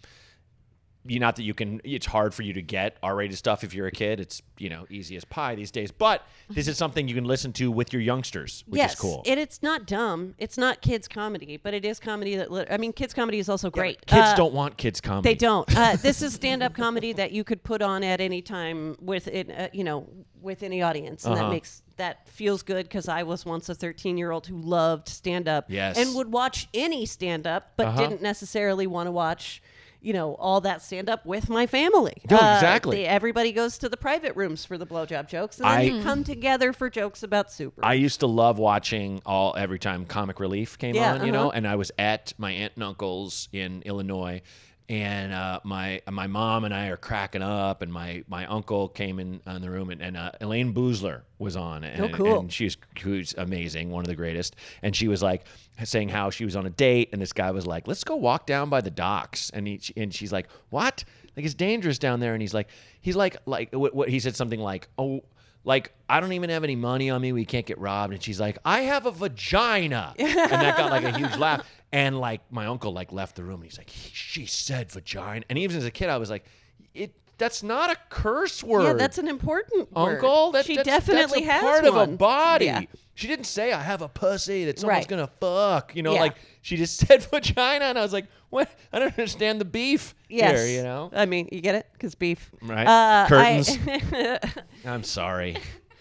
Speaker 2: You not that you can it's hard for you to get r-rated stuff if you're a kid it's you know easy as pie these days but this is something you can listen to with your youngsters which
Speaker 3: yes,
Speaker 2: is cool
Speaker 3: and it's not dumb. It's not kids comedy, but it is comedy that. Li- I mean, kids comedy is also great.
Speaker 2: kids
Speaker 3: Uh,
Speaker 2: don't want kids comedy
Speaker 3: They don't. Uh, this is stand-up comedy that you could put on at any time with it, uh, you know, with any audience, and
Speaker 2: Uh-huh.
Speaker 3: that makes that feels good because I was once a 13-year-old who loved stand-up,
Speaker 2: Yes.
Speaker 3: and would watch any stand-up, but
Speaker 2: Uh-huh.
Speaker 3: didn't necessarily want to watch. You know all that stand up with my family.
Speaker 2: No,
Speaker 3: Uh,
Speaker 2: exactly.
Speaker 3: they- everybody goes to the private rooms for the blowjob jokes, and then
Speaker 2: I-
Speaker 3: you come together for jokes about super.
Speaker 2: I used to love watching all every time Comic Relief came
Speaker 3: Yeah,
Speaker 2: on, you know,
Speaker 3: uh-huh.
Speaker 2: and I was at my aunt and uncle's in Illinois, and uh, my my mom and I are cracking up, and my my uncle came in on the room, and, and uh, Elayne Boosler was on, and,
Speaker 3: Oh, cool.
Speaker 2: and she's who's amazing, one of the greatest, and she was like saying how she was on a date, and this guy was like, "Let's go walk down by the docks," and he and she's like, "What? Like it's dangerous down there," and he's like, he's like like what, what he said something like, "Oh." Like I don't even have any money on me. We can't get robbed. And she's like, I have a vagina, and that got like a huge laugh. And like my uncle like left the room, and he's like, she said vagina. And even as a kid, I was like, it. That's not a curse word.
Speaker 3: yeah, that's an important word.
Speaker 2: uncle. That,
Speaker 3: she
Speaker 2: that's,
Speaker 3: definitely
Speaker 2: that's a
Speaker 3: has
Speaker 2: part of a body.
Speaker 3: Yeah.
Speaker 2: She didn't say I have a pussy that someone's
Speaker 3: Right.
Speaker 2: gonna fuck. You know,
Speaker 3: Yeah.
Speaker 2: like she just said vagina, and I was like, what? I don't understand the beef
Speaker 3: Yes.
Speaker 2: here. You know,
Speaker 3: I mean, you get it because beef.
Speaker 2: right?
Speaker 3: Uh,
Speaker 2: Curtains.
Speaker 3: I,
Speaker 2: I'm sorry.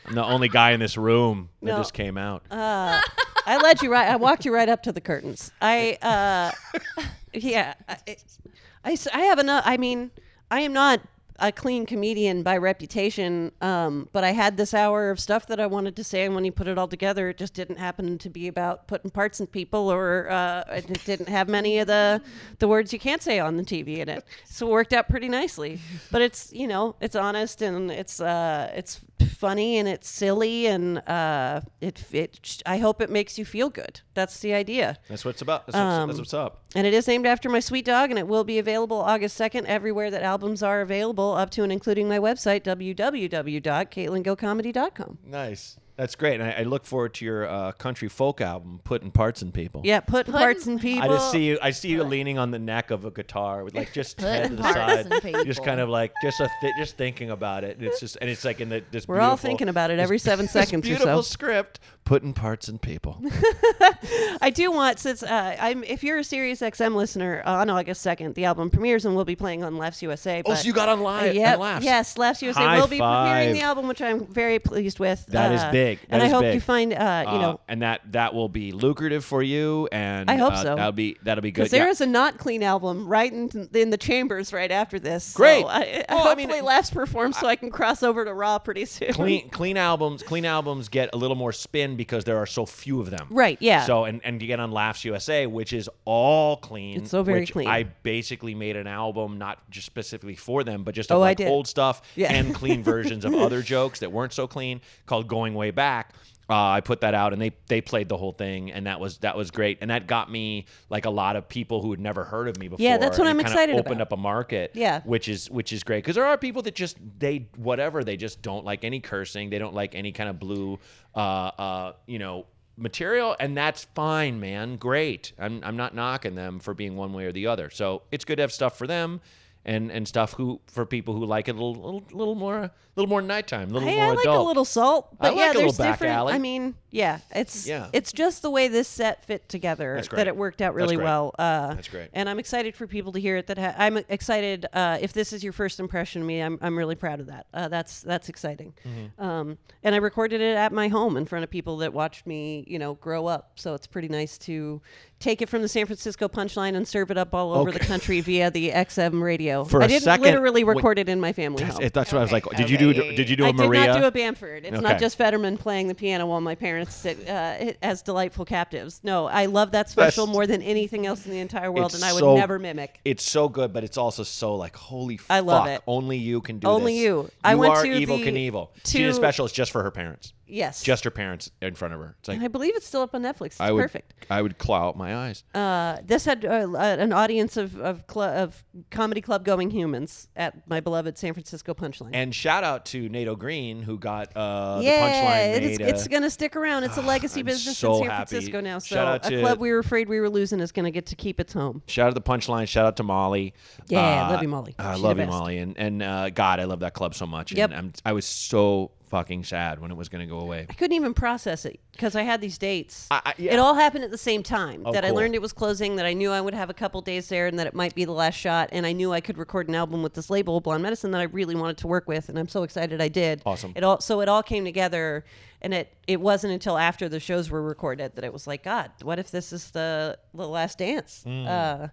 Speaker 2: I'm the only guy in this room that
Speaker 3: No.
Speaker 2: just came out.
Speaker 3: I led you right. I walked you right up to the curtains. I, uh, yeah, I have enough. I mean, I am not a clean comedian by reputation, um, but I had this hour of stuff that I wanted to say, and when you put it all together, it just didn't happen to be about putting parts in people, or uh, it didn't have many of the the words you can't say on the TV in it. So it worked out pretty nicely. But it's you know it's honest and it's uh, it's funny and it's silly and uh, it it I hope it makes you feel good. That's the idea.
Speaker 2: That's what it's about. That's, what's, that's what's up.
Speaker 3: And it is named after my sweet dog, and it will be available August 2nd everywhere that albums are available, up to and including my website, www.caitlingillcomedy.com.
Speaker 2: Nice. That's great. And I, I look forward to your uh, country folk album, Putting Parts in People.
Speaker 3: Yeah, put parts in people.
Speaker 2: I just see you. I see you leaning on the neck of a guitar with like just head to the
Speaker 4: parts
Speaker 2: side,
Speaker 4: in people.
Speaker 2: just kind of like just a th- just thinking about it. And it's just and it's like in the this.
Speaker 3: We're all
Speaker 2: beautiful-
Speaker 3: thinking about it every seven
Speaker 2: this
Speaker 3: seconds or
Speaker 2: Beautiful
Speaker 3: so.
Speaker 2: script, putting parts in people.
Speaker 3: I do want since uh, I'm if you're a Sirius XM listener uh, on August 2nd, the album premieres and we'll be playing on Laughs USA.
Speaker 2: Oh, so you got on live-
Speaker 3: Yep,
Speaker 2: Laughs.
Speaker 3: Yes, Laughs USA
Speaker 2: High
Speaker 3: will be premiering the album, which I'm very pleased with.
Speaker 2: That is
Speaker 3: uh,
Speaker 2: big. That
Speaker 3: and I hope
Speaker 2: big.
Speaker 3: you find uh, you
Speaker 2: Uh,
Speaker 3: know
Speaker 2: and that that will be lucrative for you. And
Speaker 3: I hope
Speaker 2: uh,
Speaker 3: so.
Speaker 2: That'll be that'll be good.
Speaker 3: Because there
Speaker 2: Yeah.
Speaker 3: is a not clean album right in, in the chambers right after this.
Speaker 2: Great.
Speaker 3: So I,
Speaker 2: Well, I mean,
Speaker 3: Laughs performs so I can cross over to Raw pretty soon.
Speaker 2: clean clean albums clean albums get a little more spin because there are so few of them
Speaker 3: Right, yeah.
Speaker 2: so and, and you get on laughs usa which is all clean
Speaker 3: It's so very
Speaker 2: which
Speaker 3: clean.
Speaker 2: i basically made an album not just specifically for them but just of
Speaker 3: Oh,
Speaker 2: like old stuff
Speaker 3: Yeah.
Speaker 2: and clean versions of other jokes that weren't so clean called going way back uh, I put that out and they they played the whole thing and that was that was great and that got me like a lot of people who had never heard of me before.
Speaker 3: Yeah, that's what I'm excited
Speaker 2: Opened
Speaker 3: about.
Speaker 2: up a market.
Speaker 3: Yeah.
Speaker 2: which is which is great because there are people that just they whatever they just don't like any cursing they don't like any kind of blue uh uh you know material and that's fine man great i'm, I'm not knocking them for being one way or the other so it's good to have stuff for them and and stuff who for people who like it a little little, little more a little more nighttime a little
Speaker 3: Hey,
Speaker 2: more
Speaker 3: I like
Speaker 2: adult
Speaker 3: a little salt,
Speaker 2: I
Speaker 3: but
Speaker 2: like
Speaker 3: yeah, there's different.
Speaker 2: alley.
Speaker 3: I mean, yeah, it's
Speaker 2: Yeah.
Speaker 3: it's just the way this set fit together that it worked out really
Speaker 2: great.
Speaker 3: well. Uh,
Speaker 2: That's great.
Speaker 3: and I'm excited for people to hear it. That ha- I'm excited. Uh, if this is your first impression of me, I'm I'm really proud of that. Uh, that's that's exciting.
Speaker 2: Mm-hmm.
Speaker 3: Um, and I recorded it at my home in front of people that watched me, you know, grow up. So it's pretty nice to take it from the San Francisco punchline and serve it up all over the country via the XM radio.
Speaker 2: For
Speaker 3: I
Speaker 2: a
Speaker 3: didn't
Speaker 2: second,
Speaker 3: literally
Speaker 2: when-
Speaker 3: record it in my family
Speaker 2: that's,
Speaker 3: home.
Speaker 2: that's what i was like did you do did you do a
Speaker 3: I
Speaker 2: maria
Speaker 3: did not do a Bamford. It's
Speaker 2: Okay.
Speaker 3: not just Fetterman playing the piano while my parents sit uh, as delightful captives. No, I love that special
Speaker 2: That's-
Speaker 3: more than anything else in the entire world, and I would
Speaker 2: so-
Speaker 3: never mimic.
Speaker 2: It's so good, but it's also so like holy.
Speaker 3: I love
Speaker 2: fuck,
Speaker 3: it.
Speaker 2: Only you can do
Speaker 3: Only
Speaker 2: this.
Speaker 3: you. I went
Speaker 2: are
Speaker 3: to
Speaker 2: evil
Speaker 3: the-
Speaker 2: Knievel. She did a special. It's just for her parents.
Speaker 3: Yes.
Speaker 2: just her parents in front of her. It's like
Speaker 3: I believe it's still up on Netflix. It's
Speaker 2: I would
Speaker 3: perfect.
Speaker 2: I would claw out my eyes.
Speaker 3: Uh, this had uh, uh, an audience of of, cl- of comedy club going humans at my beloved San Francisco Punchline.
Speaker 2: and shout out to Nato Green who got uh, the punchline
Speaker 3: it's,
Speaker 2: made.
Speaker 3: it's
Speaker 2: uh,
Speaker 3: going to stick around. It's a legacy business
Speaker 2: so
Speaker 3: in San
Speaker 2: happy.
Speaker 3: Francisco now. So a club we were afraid we were losing is going to get to keep its home.
Speaker 2: Shout out to the punchline. Shout out to Molly.
Speaker 3: Yeah,
Speaker 2: Uh,
Speaker 3: love you, Molly.
Speaker 2: I love you. Molly. And and uh, God, I love that club so much.
Speaker 3: Yep.
Speaker 2: And I'm, I was so fucking sad when it was going to go away.
Speaker 3: I couldn't even process it because I had these dates.
Speaker 2: I- I- yeah.
Speaker 3: It all happened at the same time.
Speaker 2: Oh,
Speaker 3: that I learned it was closing. That I knew I would have a couple days there, and that it might be the last shot. And I knew I could record an album with this label, Blonde Medicine, that I really wanted to work with. And I'm so excited I did.
Speaker 2: Awesome.
Speaker 3: It all so it all came together, and it it wasn't until after the shows were recorded that it was like, God, what if this is the the last dance?
Speaker 2: Hmm.
Speaker 3: Uh,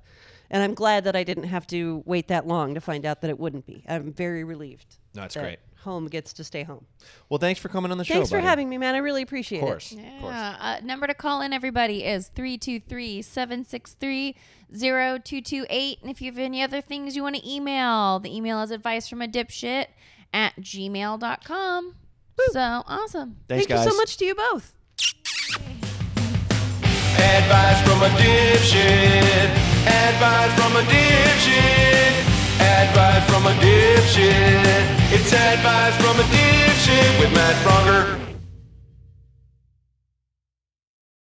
Speaker 3: and I'm glad that I didn't have to wait that long to find out that it wouldn't be. I'm very relieved.
Speaker 2: No, that's
Speaker 3: that
Speaker 2: great.
Speaker 3: Home gets to stay home.
Speaker 2: Well, thanks for coming on the show.
Speaker 3: Thanks for
Speaker 2: buddy.
Speaker 3: having me, man. I really appreciate
Speaker 2: Of course.
Speaker 3: it.
Speaker 2: Of course.
Speaker 4: Yeah. Uh, number to call in, everybody, is 323 763 0228. And if you have any other things you want to email, the email is advice from a dipshit at gmail.com. So awesome.
Speaker 2: Thanks,
Speaker 3: Thank
Speaker 2: guys.
Speaker 3: you so much to you both.
Speaker 1: Advice from a dipshit. Advice from a dipshit. Advice from a dipshit. It's advice from a dipshit with Matt Braunger.